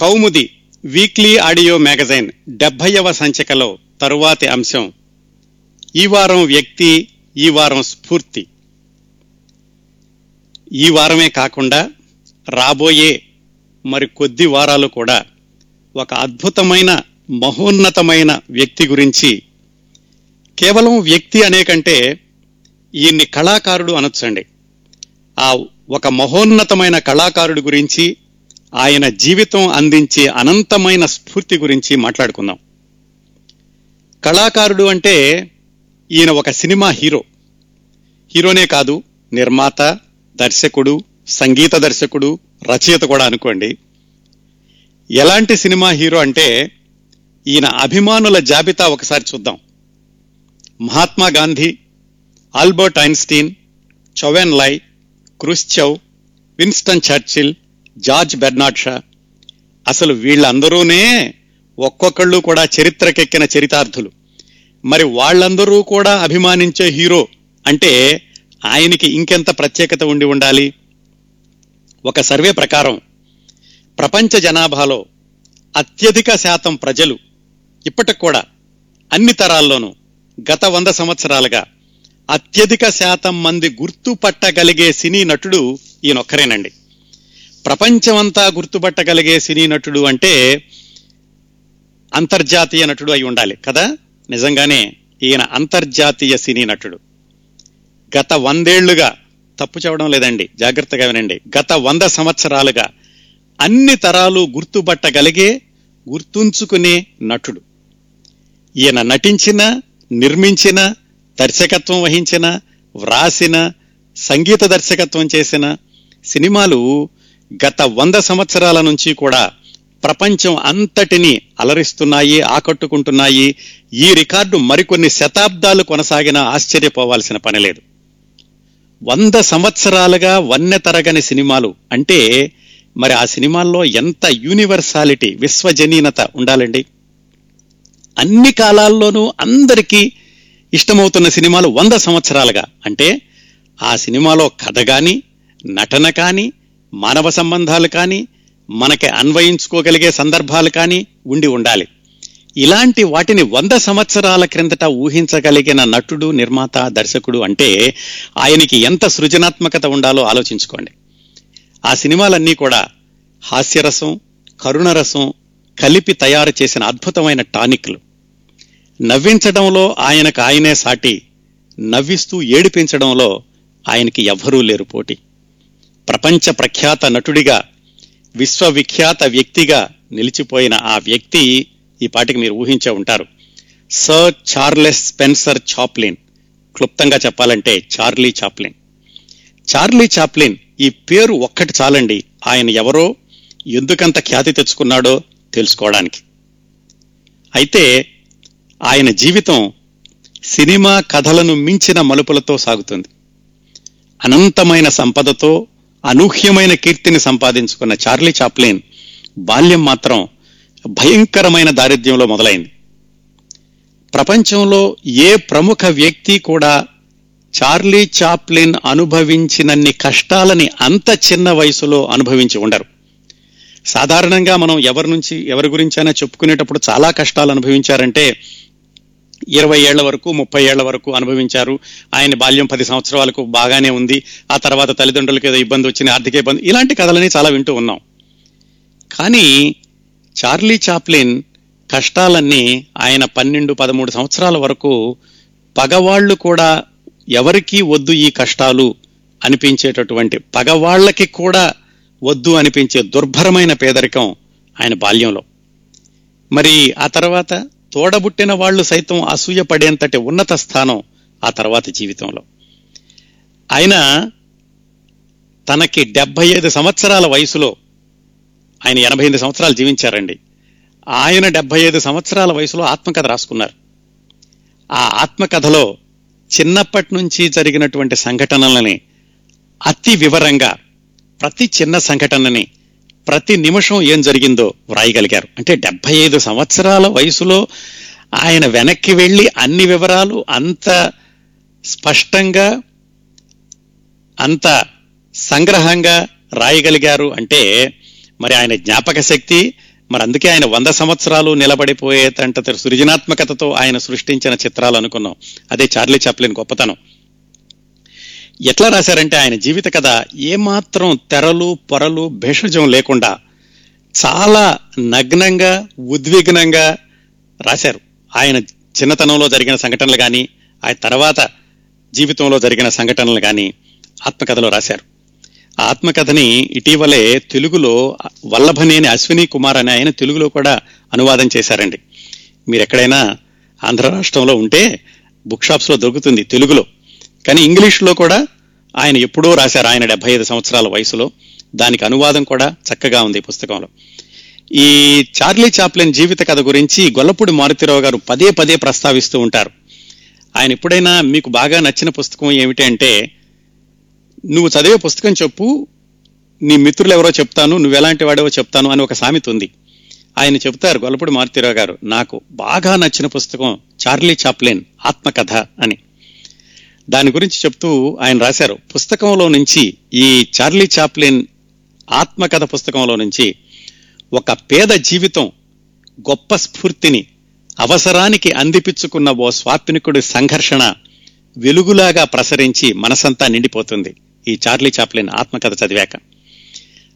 కౌముది weekly audio magazine డెబ్బైవ సంచికలో తరువాతి అంశం. ఈ వారం వ్యక్తి ఈ వారం స్ఫూర్తి. ఈ వారమే కాకుండా రాబోయే మరి కొద్ది వారాలు కూడా ఒక అద్భుతమైన మహోన్నతమైన వ్యక్తి గురించి కేవలం వ్యక్తి అనే కంటే ఈయన్ని కళాకారుడు అనొచ్చండి. ఆ ఒక మహోన్నతమైన కళాకారుడు గురించి ఆయన జీవితం అందించే అనంతమైన స్ఫూర్తి గురించి మాట్లాడుకుందాం. కళాకారుడు అంటే ఈయన ఒక సినిమా హీరో. హీరోనే కాదు నిర్మాత దర్శకుడు సంగీత దర్శకుడు రచయిత కూడా అనుకోండి. ఎలాంటి సినిమా హీరో అంటే ఈయన అభిమానుల జాబితా ఒకసారి చూద్దాం. Mahatma Gandhi Albert Einstein Chou Enlai Khrushchev Winston Churchill George Bernard Shaw అసలు వీళ్ళందరూనే ఒక్కొక్కళ్ళు కూడా చరిత్రకెక్కిన చరితార్థులు. మరి వాళ్ళందరూ కూడా అభిమానించే హీరో అంటే ఆయనకి ఇంకెంత ప్రత్యేకత ఉండి ఉండాలి? ఒక సర్వే ప్రకారం ప్రపంచ జనాభాలో అత్యధిక శాతం ప్రజలు ఇప్పటికి కూడా అన్ని తరాల్లోనూ గత వంద సంవత్సరాలుగా అత్యధిక శాతం మంది గుర్తుపట్టగలిగే సినీ నటుడు ఈయనొక్కరేనండి. ప్రపంచమంతా గుర్తుపట్టగలిగే సినీ నటుడు అంటే అంతర్జాతీయ నటుడు అయి ఉండాలి కదా? నిజంగానే ఈయన అంతర్జాతీయ సినీ నటుడు. గత వందేళ్ళుగా తప్పు చెప్పడం లేదండి జాగ్రత్తగా వినండి. గత వంద సంవత్సరాలుగా అన్ని తరాలు గుర్తుపట్టగలిగే గుర్తుంచుకునే నటుడు. ఈయన నటించిన నిర్మించిన దర్శకత్వం వహించిన వ్రాసిన సంగీత దర్శకత్వం చేసిన సినిమాలు గత వంద సంవత్సరాల నుంచి కూడా ప్రపంచం అంతటిని అలరిస్తున్నాయి ఆకట్టుకుంటున్నాయి. ఈ రికార్డు మరికొన్ని శతాబ్దాలు కొనసాగినా ఆశ్చర్యపోవాల్సిన పని లేదు. వంద సంవత్సరాలుగా వన్నె తరగని సినిమాలు అంటే మరి ఆ సినిమాల్లో ఎంత యూనివర్సాలిటీ విశ్వజనీనత ఉండాలండి? అన్ని కాలాల్లోనూ అందరికీ ఇష్టమవుతున్న సినిమాలు వంద సంవత్సరాలుగా. అంటే ఆ సినిమాలో కథ కానీ నటన కానీ మానవ సంబంధాలు కానీ మనకి అన్వయించుకోగలిగే సందర్భాలు కానీ ఉండి ఉండాలి. ఇలాంటి వాటిని వంద సంవత్సరాల క్రిందట ఊహించగలిగిన నటుడు నిర్మాత దర్శకుడు అంటే ఆయనకి ఎంత సృజనాత్మకత ఉండాలో ఆలోచించుకోండి. ఆ సినిమాలన్నీ కూడా హాస్యరసం కరుణరసం కలిపి తయారు చేసిన అద్భుతమైన టానిక్లు. నవ్వించడంలో ఆయనకు ఆయనే సాటి నవ్విస్తూ ఏడిపించడంలో ఆయనకి ఎవ్వరూ లేరు పోటీ. ప్రపంచ ప్రఖ్యాత నటుడిగా విశ్వవిఖ్యాత వ్యక్తిగా నిలిచిపోయిన ఆ వ్యక్తి ఈ పాటికి మీరు ఊహించే ఉంటారు. సర్ చార్లెస్ స్పెన్సర్ చాప్లిన్ క్లుప్తంగా చెప్పాలంటే చార్లీ చాప్లిన్ చార్లీ చాప్లిన్ ఈ పేరు ఒక్కటి చాలండి. ఆయన ఎవరో ఎందుకంత ఖ్యాతి తెచ్చుకున్నాడో తెలుసుకోవడానికి. అయితే ఆయన జీవితం సినిమా కథలను మించిన మలుపులతో సాగుతుంది. అనంతమైన సంపదతో అనూహ్యమైన కీర్తిని సంపాదించుకున్న చార్లీ చాప్లిన్ బాల్యం మాత్రం భయంకరమైన దారిద్ర్యంలో మొదలైంది. ప్రపంచంలో ఏ ప్రముఖ వ్యక్తి కూడా చార్లీ చాప్లిన్ అనుభవించినన్ని కష్టాలని అంత చిన్న వయసులో అనుభవించి ఉండరు. సాధారణంగా మనం ఎవరి నుంచి ఎవరి గురించైనా చెప్పుకునేటప్పుడు చాలా కష్టాలు అనుభవించారంటే ఇరవై ఏళ్ళ వరకు ముప్పై ఏళ్ళ వరకు అనుభవించారు. ఆయన బాల్యం పది సంవత్సరాలకు బాగానే ఉంది. ఆ తర్వాత తల్లిదండ్రులకు ఏదో ఇబ్బంది వచ్చిన ఆర్థిక ఇబ్బంది ఇలాంటి కథలని చాలా వింటూ ఉన్నాం. కానీ చార్లీ చాప్లిన్ కష్టాలన్నీ ఆయన పన్నెండు పదమూడు సంవత్సరాల వరకు పగవాళ్ళు కూడా ఎవరికీ వద్దు ఈ కష్టాలు అనిపించేటటువంటి పగవాళ్ళకి కూడా వద్దు అనిపించే దుర్భరమైన పేదరికం ఆయన బాల్యంలో. మరి ఆ తర్వాత తోడబుట్టిన వాళ్ళు సైతం అసూయ పడేంతటి ఉన్నత స్థానం ఆ తర్వాత జీవితంలో. ఆయన తనకి డెబ్బై ఐదు సంవత్సరాల వయసులో ఆయన ఎనభై ఎనిమిది సంవత్సరాలు జీవించారండి. ఆయన డెబ్బై ఐదు సంవత్సరాల వయసులో ఆత్మకథ రాసుకున్నారు. ఆ ఆత్మకథలో చిన్నప్పటి నుంచి జరిగినటువంటి సంఘటనలని అతి వివరంగా ప్రతి చిన్న సంఘటనని ప్రతి నిమిషం ఏం జరిగిందో వ్రాయగలిగారు. అంటే డెబ్బై ఐదు సంవత్సరాల వయసులో ఆయన వెనక్కి వెళ్ళి అన్ని వివరాలు అంత స్పష్టంగా అంత సంగ్రహంగా రాయగలిగారు అంటే మరి ఆయన జ్ఞాపక శక్తి మరి అందుకే ఆయన వంద సంవత్సరాలు నిలబడిపోయేటంత సృజనాత్మకతతో ఆయన సృష్టించిన చిత్రాలు అనుకున్నాం. అదే చార్లీ చాప్లిన్ గొప్పతనం. ఎట్లా రాశారంటే ఆయన జీవిత కథ ఏమాత్రం తెరలు పొరలు భేషజం లేకుండా చాలా నగ్నంగా ఉద్విగ్నంగా రాశారు. ఆయన చిన్నతనంలో జరిగిన సంఘటనలు కానీ ఆయన తర్వాత జీవితంలో జరిగిన సంఘటనలు కానీ ఆత్మకథలో రాశారు. ఆ ఆత్మకథని ఇటీవలే తెలుగులో వల్లభనేని అశ్విని కుమార్ అని ఆయన తెలుగులో కూడా అనువాదం చేశారండి. మీరు ఎక్కడైనా ఆంధ్ర రాష్ట్రంలో ఉంటే బుక్ షాప్స్లో దొరుకుతుంది తెలుగులో. కానీ ఇంగ్లీష్లో కూడా ఆయన ఎప్పుడో రాశారు ఆయన డెబ్బై ఐదు సంవత్సరాల వయసులో. దానికి అనువాదం కూడా చక్కగా ఉంది ఈ పుస్తకంలో. ఈ చార్లీ చాప్లిన్ జీవిత కథ గురించి గొల్లపూడి మారుతిరావు గారు పదే పదే ప్రస్తావిస్తూ ఉంటారు. ఆయన ఎప్పుడైనా మీకు బాగా నచ్చిన పుస్తకం ఏమిటంటే నువ్వు చదివే పుస్తకం చెప్పు నీ మిత్రులు ఎవరో చెప్తాను నువ్వు ఎలాంటి వాడేవో చెప్తాను అని ఒక సామెత ఉంది. ఆయన చెప్తారు గొల్లపూడి మారుతిరావు గారు నాకు బాగా నచ్చిన పుస్తకం చార్లీ చాప్లిన్ ఆత్మకథ అని. దాని గురించి చెప్తూ ఆయన రాశారు. పుస్తకంలో నుంచి ఈ చార్లీ చాప్లిన్ ఆత్మకథ పుస్తకంలో నుంచి ఒక పేద జీవితం గొప్ప స్ఫూర్తిని అవసరానికి అందిపించుకున్న ఓ స్వాత్మికుడి సంఘర్షణ వెలుగులాగా ప్రసరించి మనసంతా నిండిపోతుంది ఈ చార్లీ చాప్లిన్ ఆత్మకథ చదివాక.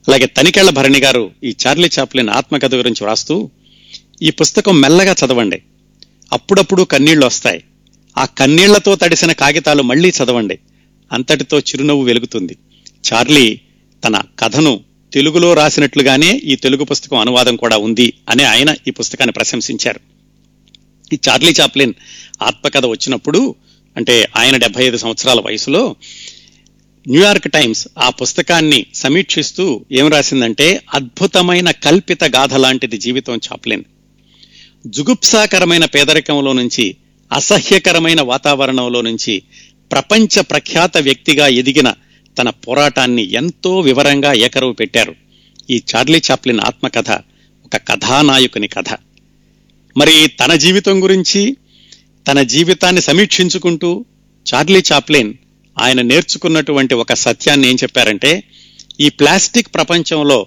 అలాగే తనికెళ్ళ భరణి గారు ఈ చార్లీ చాప్లిన్ ఆత్మకథ గురించి వ్రాస్తూ ఈ పుస్తకం మెల్లగా చదవండి. అప్పుడప్పుడు కన్నీళ్ళు వస్తాయి. ఆ కన్నీళ్ళతో తడిసిన కాగితాలు మళ్ళీ చదవండి. అంతటితో చిరునవ్వు వెలుగుతుంది. చార్లీ తన కథను తెలుగులో రాసినట్లుగానే ఈ తెలుగు పుస్తకం అనువాదం కూడా ఉంది అని ఆయన ఈ పుస్తకాన్ని ప్రశంసించారు. ఈ చార్లీ చాప్లిన్ ఆత్మకథ వచ్చినప్పుడు అంటే ఆయన డెబ్బై ఐదు సంవత్సరాల వయసులో న్యూయార్క్ టైమ్స్ ఆ పుస్తకాన్ని సమీక్షిస్తూ ఏం రాసిందంటే అద్భుతమైన కల్పిత గాథ లాంటిది జీవితం చాప్లిన్. జుగుప్సాకరమైన పేదరికంలో నుంచి అసహ్యకరమైన వాతావరణంలో నుంచి ప్రపంచ ప్రఖ్యాత వ్యక్తిగా ఎదిగిన తన పోరాటాన్ని ఎంతో వివరంగా ఏకరువు పెట్టారు. ఈ చార్లీ చాప్లిన్ ఆత్మకథ ఒక కథానాయకుని కథ. మరి తన జీవితం గురించి తన జీవితాన్ని సమీక్షించుకుంటూ చార్లీ చాప్లిన్ ఆయన నేర్చుకున్నటువంటి ఒక సత్యాన్ని ఏం చెప్పారంటే ఈ ప్లాస్టిక్ ప్రపంచంలో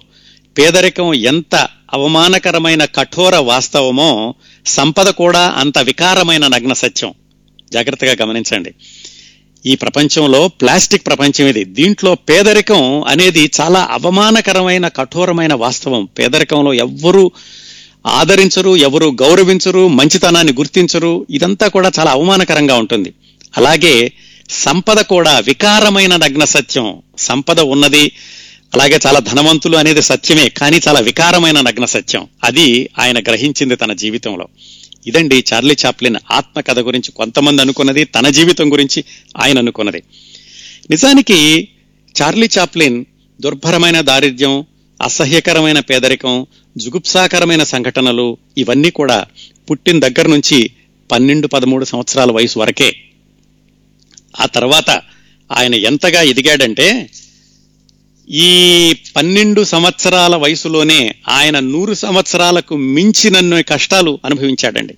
పేదరికం ఎంత అవమానకరమైన కఠోర వాస్తవమో సంపద కూడా అంత వికారమైన నగ్న సత్యం. జాగ్రత్తగా గమనించండి. ఈ ప్రపంచంలో ప్లాస్టిక్ ప్రపంచం ఇది. దీంట్లో పేదరికం అనేది చాలా అవమానకరమైన కఠోరమైన వాస్తవం. పేదరికంలో ఎవ్వరూ ఆదరించరు ఎవరు గౌరవించరు మంచితనాన్ని గుర్తించరు. ఇదంతా కూడా చాలా అవమానకరంగా ఉంటుంది. అలాగే సంపద కూడా వికారమైన నగ్న సత్యం. సంపద ఉన్నది అలాగే చాలా ధనవంతులు అనేది సత్యమే కానీ చాలా వికారమైన నగ్న సత్యం. అది ఆయన గ్రహించింది తన జీవితంలో. ఇదండి చార్లీ చాప్లిన్ ఆత్మకథ గురించి కొంతమంది అనుకున్నది తన జీవితం గురించి ఆయన అనుకున్నది. నిజానికి చార్లీ చాప్లిన్ దుర్భరమైన దారిద్ర్యం అసహ్యకరమైన పేదరికం జుగుప్సాకరమైన సంఘటనలు ఇవన్నీ కూడా పుట్టిన దగ్గర నుంచి పన్నెండు పదమూడు సంవత్సరాల వయసు వరకే. ఆ తర్వాత ఆయన ఎంతగా ఎదిగాడంటే ఈ పన్నెండు సంవత్సరాల వయసులోనే ఆయన నూరు సంవత్సరాలకు మించినన్ని కష్టాలు అనుభవించాడండి.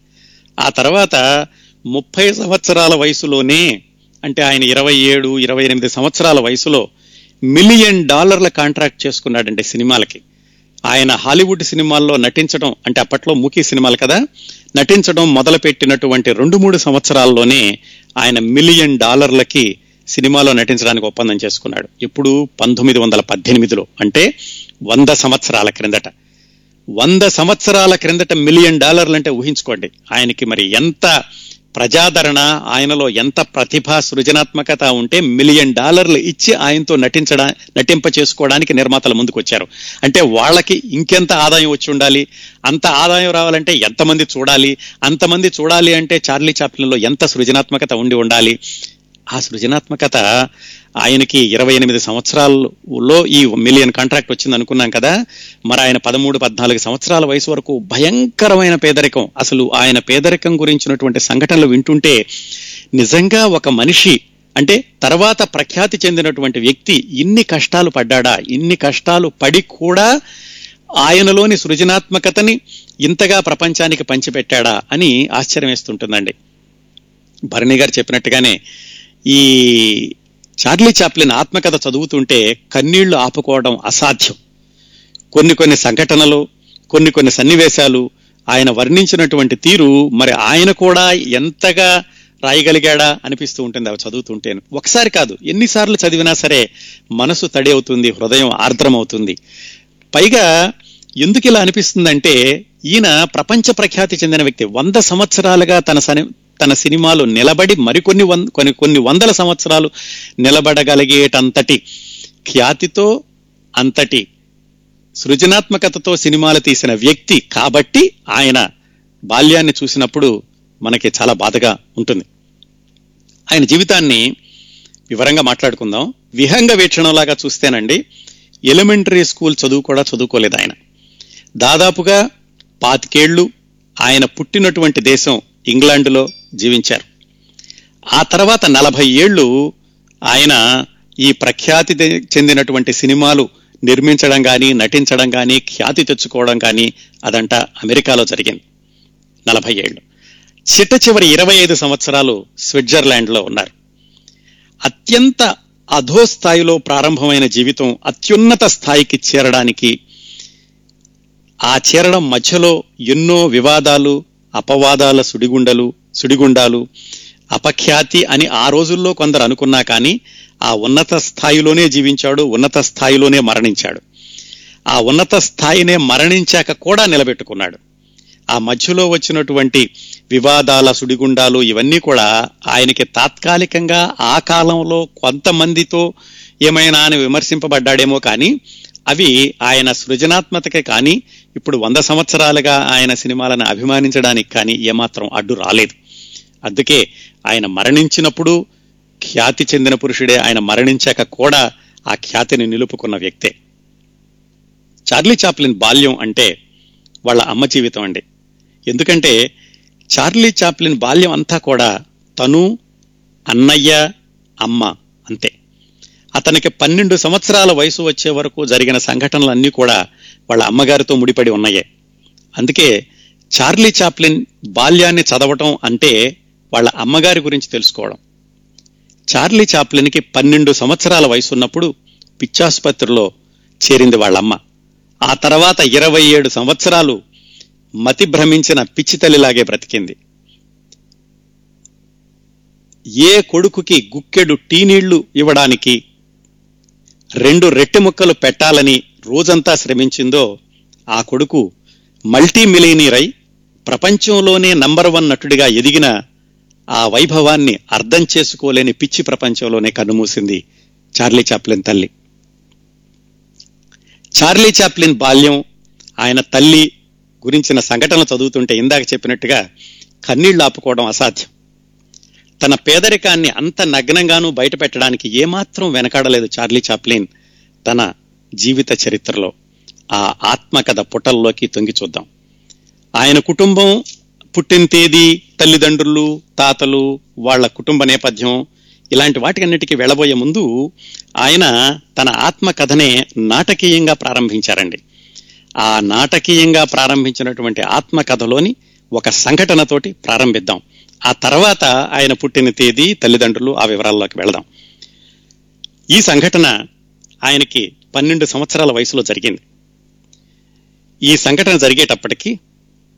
ఆ తర్వాత ముప్పై సంవత్సరాల వయసులోనే అంటే ఆయన ఇరవై ఏడు ఇరవై ఎనిమిది సంవత్సరాల వయసులో మిలియన్ డాలర్ల కాంట్రాక్ట్ చేసుకున్నాడండి సినిమాలకి. ఆయన హాలీవుడ్ సినిమాల్లో నటించడం అంటే అప్పట్లో మూకీ సినిమాలు కదా నటించడం మొదలుపెట్టినటువంటి రెండు మూడు సంవత్సరాల్లోనే ఆయన మిలియన్ డాలర్లకి సినిమాలో నటించడానికి ఒప్పందం చేసుకున్నాడు. ఇప్పుడు పంతొమ్మిది వందల పద్దెనిమిదిలో అంటే వంద సంవత్సరాల క్రిందట. వంద సంవత్సరాల క్రిందట మిలియన్ డాలర్లు అంటే ఊహించుకోండి. ఆయనకి మరి ఎంత ప్రజాదరణ ఆయనలో ఎంత ప్రతిభ సృజనాత్మకత ఉంటే మిలియన్ డాలర్లు ఇచ్చి ఆయనతో నటించడా నటింప చేసుకోవడానికి నిర్మాతలు ముందుకొచ్చారు. అంటే వాళ్ళకి ఇంకెంత ఆదాయం వచ్చి ఉండాలి? అంత ఆదాయం రావాలంటే ఎంతమంది చూడాలి? అంతమంది చూడాలి అంటే చార్లీ చాప్లిన్లో ఎంత సృజనాత్మకత ఉండి ఉండాలి? ఆ సృజనాత్మకత ఆయనకి ఇరవై ఎనిమిది సంవత్సరాల్లో ఈ మిలియన్ కాంట్రాక్ట్ వచ్చింది అనుకున్నాం కదా. మరి ఆయన పదమూడు పద్నాలుగు సంవత్సరాల వయసు వరకు భయంకరమైన పేదరికం. అసలు ఆయన పేదరికం గురించినటువంటి సంఘటనలు వింటుంటే నిజంగా ఒక మనిషి అంటే తర్వాత ప్రఖ్యాతి చెందినటువంటి వ్యక్తి ఇన్ని కష్టాలు పడ్డాడా? ఇన్ని కష్టాలు పడి కూడా ఆయనలోని సృజనాత్మకతని ఇంతగా ప్రపంచానికి పంచిపెట్టాడా అని ఆశ్చర్యం వేస్తుంటుందండి భరణి గారు చెప్పినట్టుగానే ఈ చార్లీ చాప్లిన్ ఆత్మకథ చదువుతుంటే కన్నీళ్ళు ఆపుకోవడం అసాధ్యం. కొన్ని కొన్ని సంఘటనలు కొన్ని కొన్ని సన్నివేశాలు ఆయన వర్ణించినటువంటి తీరు మరి ఆయన కూడా ఎంతగా రాయగలిగాడా అనిపిస్తూ ఉంటుంది అవి చదువుతుంటేను. ఒకసారి కాదు ఎన్నిసార్లు చదివినా సరే మనసు తడి అవుతుంది హృదయం ఆర్ద్రమవుతుంది పైగా ఎందుకు ఇలా అనిపిస్తుందంటే ఈయన ప్రపంచ ప్రఖ్యాతి చెందిన వ్యక్తి. వంద సంవత్సరాలుగా తన సని తన సినిమాలు నిలబడి మరికొన్ని వంద కొన్ని కొన్ని వందల సంవత్సరాలు నిలబడగలిగేటంతటి ఖ్యాతితో అంతటి సృజనాత్మకతతో సినిమాలు తీసిన వ్యక్తి కాబట్టి ఆయన బాల్యాన్ని చూసినప్పుడు మనకి చాలా బాధగా ఉంటుంది. ఆయన జీవితాన్ని వివరంగా మాట్లాడుకుందాం. విహంగ వీక్షణలాగా చూస్తేనండి ఎలిమెంటరీ స్కూల్ చదువు కూడా చదువుకోలేదు ఆయన. దాదాపుగా పాతికేళ్ళు ఆయన పుట్టినటువంటి దేశం ఇంగ్లాండ్లో జీవించారు. ఆ తర్వాత నలభై ఏళ్ళు ఆయన ఈ ప్రఖ్యాతి చెందినటువంటి సినిమాలు నిర్మించడం కానీ నటించడం కానీ ఖ్యాతి తెచ్చుకోవడం కానీ అదంట అమెరికాలో జరిగింది. నలభై ఏళ్ళు. చిట్ట చివరి ఇరవై ఐదు సంవత్సరాలు స్విట్జర్లాండ్లో ఉన్నారు. అత్యంత అధోస్థాయిలో ప్రారంభమైన జీవితం అత్యున్నత స్థాయికి చేరడానికి ఆ చేరడం మధ్యలో ఎన్నో వివాదాలు అపవాదాల సుడిగుండలు సుడిగుండాలు అపఖ్యాతి అని ఆ రోజుల్లో కొందరు అనుకున్నా కానీ ఆ ఉన్నత స్థాయిలోనే జీవించాడు ఉన్నత స్థాయిలోనే మరణించాడు. ఆ ఉన్నత స్థాయినే మరణించాక కూడా నిలబెట్టుకున్నాడు. ఆ మధ్యలో వచ్చినటువంటి వివాదాల సుడిగుండాలు ఇవన్నీ కూడా ఆయనకి తాత్కాలికంగా ఆ కాలంలో కొంతమందితో ఏమైనా అని విమర్శింపబడ్డాడేమో కానీ అవి ఆయన సృజనాత్మతకే కానీ ఇప్పుడు వంద సంవత్సరాలుగా ఆయన సినిమాలను అభిమానించడానికి కానీ ఏమాత్రం అడ్డు రాలేదు. అందుకే ఆయన మరణించినప్పుడు ఖ్యాతి చెందిన పురుషుడే ఆయన మరణించాక కూడా ఆ ఖ్యాతిని నిలుపుకున్న వ్యక్తే. చార్లీ చాప్లిన్ బాల్యం అంటే వాళ్ళ అమ్మ జీవితం అండి. ఎందుకంటే చార్లీ చాప్లిన్ బాల్యం అంతా కూడా తను అన్నయ్య అమ్మ అంతే. అతనికి పన్నెండు సంవత్సరాల వయసు వచ్చే వరకు జరిగిన సంఘటనలన్నీ కూడా వాళ్ళ అమ్మగారితో ముడిపడి ఉన్నాయే. అందుకే చార్లీ చాప్లిన్ బాల్యాన్ని చదవటం అంటే వాళ్ళ అమ్మగారి గురించి తెలుసుకోవడం. చార్లీ చాప్లిన్కి పన్నెండు సంవత్సరాల వయసు ఉన్నప్పుడు పిచ్చాసుపత్రిలో చేరింది వాళ్ళమ్మ. ఆ తర్వాత ఇరవై ఏడు సంవత్సరాలు మతి భ్రమించిన పిచ్చి తల్లిలాగే బ్రతికింది. ఏ కొడుకుకి గుక్కెడు టీనీళ్ళు ఇవ్వడానికి రెండు రెట్టె ముక్కలు పెట్టాలని రోజంతా శ్రమించిందో ఆ కొడుకు మల్టీ మిలీనియర్ అయి ప్రపంచంలోనే నంబర్ వన్ నటుడిగా ఎదిగిన ఆ వైభవాన్ని అర్థం చేసుకోలేని పిచ్చి ప్రపంచంలోనే కన్నుమూసింది చార్లీ చాప్లిన్ తల్లి. చార్లీ చాప్లిన్ బాల్యం ఆయన తల్లి గురించిన సంఘటనలు చదువుతుంటే ఇందాక చెప్పినట్టుగా కన్నీళ్ళు ఆపుకోవడం అసాధ్యం. తన పేదరికాన్ని అంత నగ్నంగానూ బయటపెట్టడానికి ఏమాత్రం వెనకాడలేదు చార్లీ చాప్లిన్ తన జీవిత చరిత్రలో. ఆ ఆత్మకథ పుటల్లోకి తొంగి చూద్దాం. ఆయన కుటుంబం పుట్టిన తేదీ తల్లిదండ్రులు తాతలు వాళ్ళ కుటుంబ నేపథ్యం ఇలాంటి వాటికన్నిటికీ వెళ్ళబోయే ముందు ఆయన తన ఆత్మకథనే నాటకీయంగా ప్రారంభించారండి. ఆ నాటకీయంగా ప్రారంభించినటువంటి ఆత్మకథలోని ఒక సంఘటనతోటి ప్రారంభిద్దాం. ఆ తర్వాత ఆయన పుట్టిన తేదీ తల్లిదండ్రులు ఆ వివరాల్లోకి వెళదాం. ఈ సంఘటన ఆయనకి పన్నెండు సంవత్సరాల వయసులో జరిగింది. ఈ సంఘటన జరిగేటప్పటికీ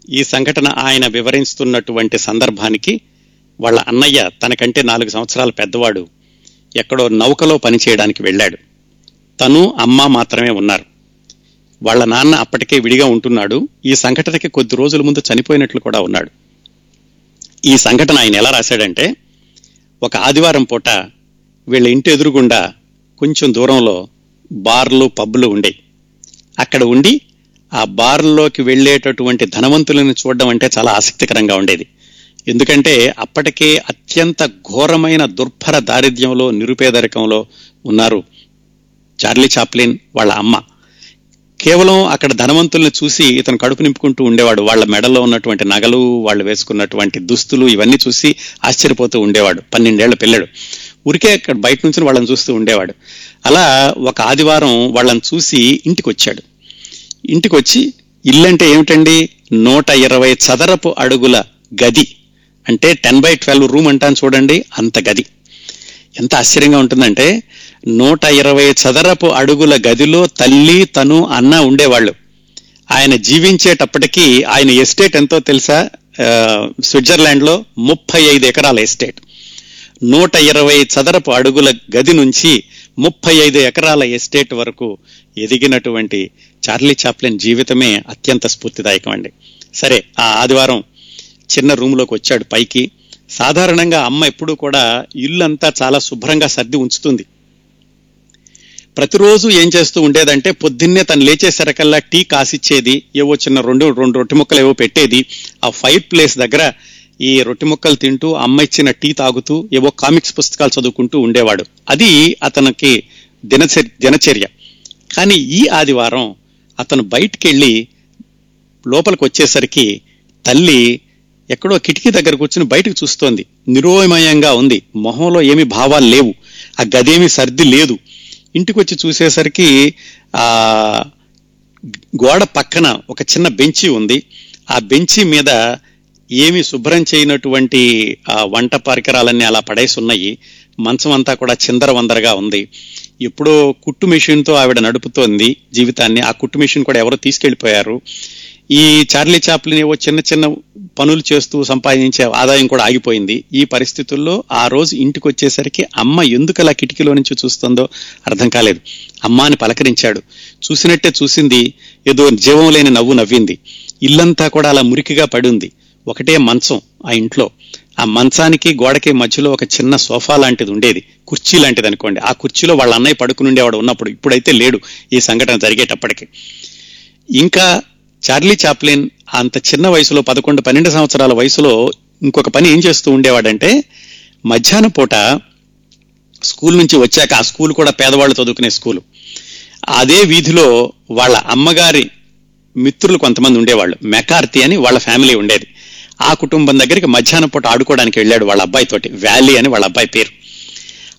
ఈ సంఘటన ఆయన వివరిస్తున్నటువంటి సందర్భానికి వాళ్ళ అన్నయ్య తనకంటే నాలుగు సంవత్సరాల పెద్దవాడు ఎక్కడో నౌకలో పనిచేయడానికి వెళ్ళాడు. తను అమ్మ మాత్రమే ఉన్నారు. వాళ్ళ నాన్న అప్పటికే విడిగా ఉంటున్నాడు. ఈ సంఘటనకి కొద్ది రోజుల ముందు చనిపోయినట్లు కూడా ఉన్నాడు. ఈ సంఘటన ఆయన ఎలా రాశాడంటే ఒక ఆదివారం పూట వీళ్ళ ఇంటి ఎదురుగుండా కొంచెం దూరంలో బార్లు పబ్బులు ఉండేవి అక్కడ ఉండి ఆ బార్లోకి వెళ్ళేటటువంటి ధనవంతులను చూడడం అంటే చాలా ఆసక్తికరంగా ఉండేది. ఎందుకంటే అప్పటికే అత్యంత ఘోరమైన దుర్భర దారిద్ర్యంలో నిరుపేదరికంలో ఉన్నారు చార్లీ చాప్లిన్ వాళ్ళ అమ్మ. కేవలం అక్కడ ధనవంతుల్ని చూసి ఇతను కడుపు నింపుకుంటూ ఉండేవాడు. వాళ్ళ మెడలో ఉన్నటువంటి నగలు వాళ్ళు వేసుకున్నటువంటి దుస్తులు ఇవన్నీ చూసి ఆశ్చర్యపోతూ ఉండేవాడు. పన్నెండేళ్ళ పిల్లడు. ఊరికే అక్కడ బయట నుంచి వాళ్ళని చూస్తూ ఉండేవాడు. అలా ఒక ఆదివారం వాళ్ళని చూసి ఇంటికి వచ్చాడు ఇంటికి వచ్చి ఇల్లంటే ఏమిటండి? నూట ఇరవై చదరపు అడుగుల గది. అంటే టెన్ బై ట్వెల్వ్ రూమ్ అంటాను చూడండి అంత గది. ఎంత ఆశ్చర్యంగా ఉంటుందంటే నూట ఇరవై చదరపు అడుగుల గదిలో తల్లి తను అన్న ఉండేవాళ్ళు. ఆయన జీవించేటప్పటికీ ఆయన ఎస్టేట్ ఎంతో తెలుసా? స్విట్జర్లాండ్లో ముప్పై ఐదు ఎకరాల ఎస్టేట్. నూట ఇరవై చదరపు అడుగుల గది నుంచి ముప్పై ఐదు ఎకరాల ఎస్టేట్ వరకు ఎదిగినటువంటి చార్లీ చాప్లిన్ జీవితమే అత్యంత స్ఫూర్తిదాయకం అండి సరే ఆ ఆదివారం చిన్న రూమ్లోకి వచ్చాడు పైకి. సాధారణంగా అమ్మ ఎప్పుడూ కూడా ఇల్లంతా చాలా శుభ్రంగా సర్ది ఉంచుతుంది. ప్రతిరోజు ఏం చేస్తూ ఉండేదంటే పొద్దున్నే తను లేచేసరికల్లా టీ కాసిచ్చేది ఏవో చిన్న రెండు రెండు రొట్టె ముక్కలు ఏవో పెట్టేది. ఆ ఫైర్ ప్లేస్ దగ్గర ఈ రొట్టె ముక్కలు తింటూ అమ్మ ఇచ్చిన టీ తాగుతూ ఏవో కామిక్స్ పుస్తకాలు చదువుకుంటూ ఉండేవాడు. అది అతనికి దినచర్య దినచర్య. కానీ ఈ ఆదివారం అతను బయటికి వెళ్ళి లోపలికి వచ్చేసరికి తల్లి ఎక్కడో కిటికీ దగ్గర కూర్చుని బయటకు చూస్తోంది. నిరోమయంగా ఉంది. మొహంలో ఏమి భావాలు లేవు. ఆ గదేమి సర్ది లేదు. ఇంటికి వచ్చి చూసేసరికి ఆ గోడ పక్కన ఒక చిన్న బెంచి ఉంది. ఆ బెంచి మీద ఏమి శుభ్రం చేయనటువంటి ఆ వంట పరికరాలన్నీ అలా పడేసి ఉన్నాయి. మంచం అంతా కూడా చిందర వందరగా ఉంది. ఎప్పుడో కుట్టు మెషిన్తో ఆవిడ నడుపుతోంది జీవితాన్ని. ఆ కుట్టు మిషన్ కూడా ఎవరో తీసుకెళ్ళిపోయారు. ఈ చార్లీ చాప్లిన్ ఏవో చిన్న చిన్న పనులు చేస్తూ సంపాదించే ఆదాయం కూడా ఆగిపోయింది. ఈ పరిస్థితుల్లో ఆ రోజు ఇంటికి వచ్చేసరికి అమ్మ ఎందుకు అలా కిటికీలో నుంచి చూస్తుందో అర్థం కాలేదు. అమ్మాని పలకరించాడు. చూసినట్టే చూసింది. ఏదో జీవం లేని నవ్వు నవ్వింది. ఇల్లంతా కూడా అలా మురికిగా పడింది. ఒకటే మంచం ఆ ఇంట్లో. ఆ మంచానికి గోడకి మధ్యలో ఒక చిన్న సోఫా లాంటిది ఉండేది. కుర్చీ లాంటిది అనుకోండి. ఆ కుర్చీలో వాళ్ళ అన్నయ్య పడుకుని ఉండేవాడు ఉన్నప్పుడు ఇప్పుడైతే లేడు ఈ సంఘటన జరిగేటప్పటికి. ఇంకా చార్లీ చాప్లిన్ అంత చిన్న వయసులో పదకొండు పన్నెండు సంవత్సరాల వయసులో ఇంకొక పని ఏం చేస్తూ ఉండేవాడంటే మధ్యాహ్నం పూట స్కూల్ నుంచి వచ్చాక ఆ స్కూల్ కూడా పేదవాళ్ళు చదువుకునే స్కూల్. అదే వీధిలో వాళ్ళ అమ్మగారి మిత్రులు కొంతమంది ఉండేవాళ్ళు. మెకార్తి అని వాళ్ళ ఫ్యామిలీ ఉండేది. ఆ కుటుంబం దగ్గరికి మధ్యాహ్నం పూట ఆడుకోవడానికి వెళ్ళాడు వాళ్ళ అబ్బాయి తోటి వ్యాలీ అని వాళ్ళ అబ్బాయి పేరు.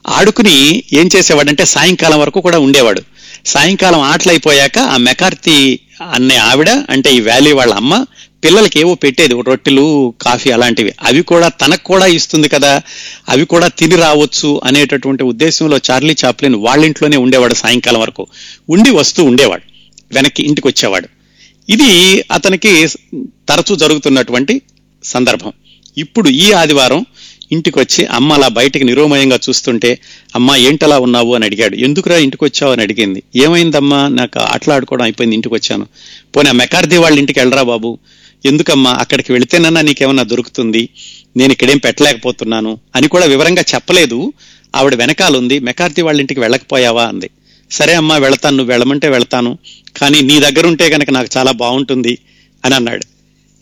ఆడుకుని ఏం చేసేవాడంటే సాయంకాలం వరకు కూడా ఉండేవాడు. సాయంకాలం ఆటలైపోయాక ఆ మెకార్తి అనే ఆవిడ అంటే ఈ వ్యాలీ వాళ్ళ అమ్మ పిల్లలకి ఏవో పెట్టేది రొట్టెలు కాఫీ అలాంటివి. అవి కూడా తనకు కూడా ఇస్తుంది కదా అవి కూడా తిని రావచ్చు అనేటటువంటి ఉద్దేశంలో చార్లీ చాప్లిన్ వాళ్ళ ఇంట్లోనే ఉండేవాడు సాయంకాలం వరకు. ఉండి వస్తూ ఉండేవాడు వెనక్కి ఇంటికి వచ్చేవాడు. ఇది అతనికి తరచూ జరుగుతున్నటువంటి సందర్భం. ఇప్పుడు ఈ ఆదివారం ఇంటికి వచ్చి అమ్మ అలా బయటికి నిరోమయంగా చూస్తుంటే అమ్మ ఏంటలా ఉన్నావు? అని అడిగాడు. ఎందుకురా ఇంటికి వచ్చావు అని అడిగింది. ఏమైందమ్మా? నాకు ఆటలాడుకోవడం అయిపోయింది ఇంటికి వచ్చాను పోనీ ఆ మెకార్ది వాళ్ళ ఇంటికి వెళ్ళరా బాబు. ఎందుకమ్మా? అక్కడికి వెళితేనన్నా నీకేమన్నా దొరుకుతుంది? నేను ఇక్కడేం పెట్టలేకపోతున్నాను. అని కూడా వివరంగా చెప్పలేదు. ఆవిడ వెనకాల ఉంది. మెకార్తి వాళ్ళ ఇంటికి వెళ్ళకపోయావా? అంది. సరే అమ్మా వెళతాను. నువ్వు వెళ్ళమంటే వెళతాను. కానీ నీ దగ్గర ఉంటే కనుక నాకు చాలా బాగుంటుంది అని అన్నాడు.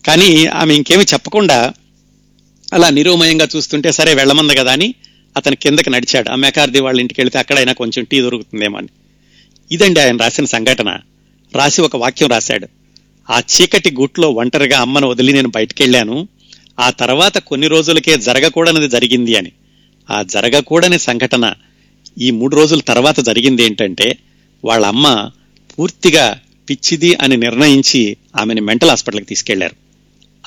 కానీ ఆమె ఇంకేమి చెప్పకుండా అలా నిరూమయంగా చూస్తుంటే సరే వెళ్ళమంది కదా అని అతను కిందకి నడిచాడు. ఆ మెకార్ది వాళ్ళ ఇంటికి వెళితే అక్కడైనా కొంచెం టీ దొరుకుతుందేమో అని. ఇదండి ఆయన రాసిన సంఘటన. రాసి ఒక వాక్యం రాశాడు. ఆ చీకటి గుట్లో ఒంటరిగా అమ్మను వదిలి నేను బయటకెళ్ళాను. ఆ తర్వాత కొన్ని రోజులకే జరగకూడనిది జరిగింది అని. ఆ జరగకూడని సంఘటన ఈ మూడు రోజుల తర్వాత జరిగింది ఏంటంటే వాళ్ళ అమ్మ పూర్తిగా పిచ్చిది అని నిర్ణయించి ఆమెను మెంటల్ హాస్పిటల్కి తీసుకెళ్ళారు.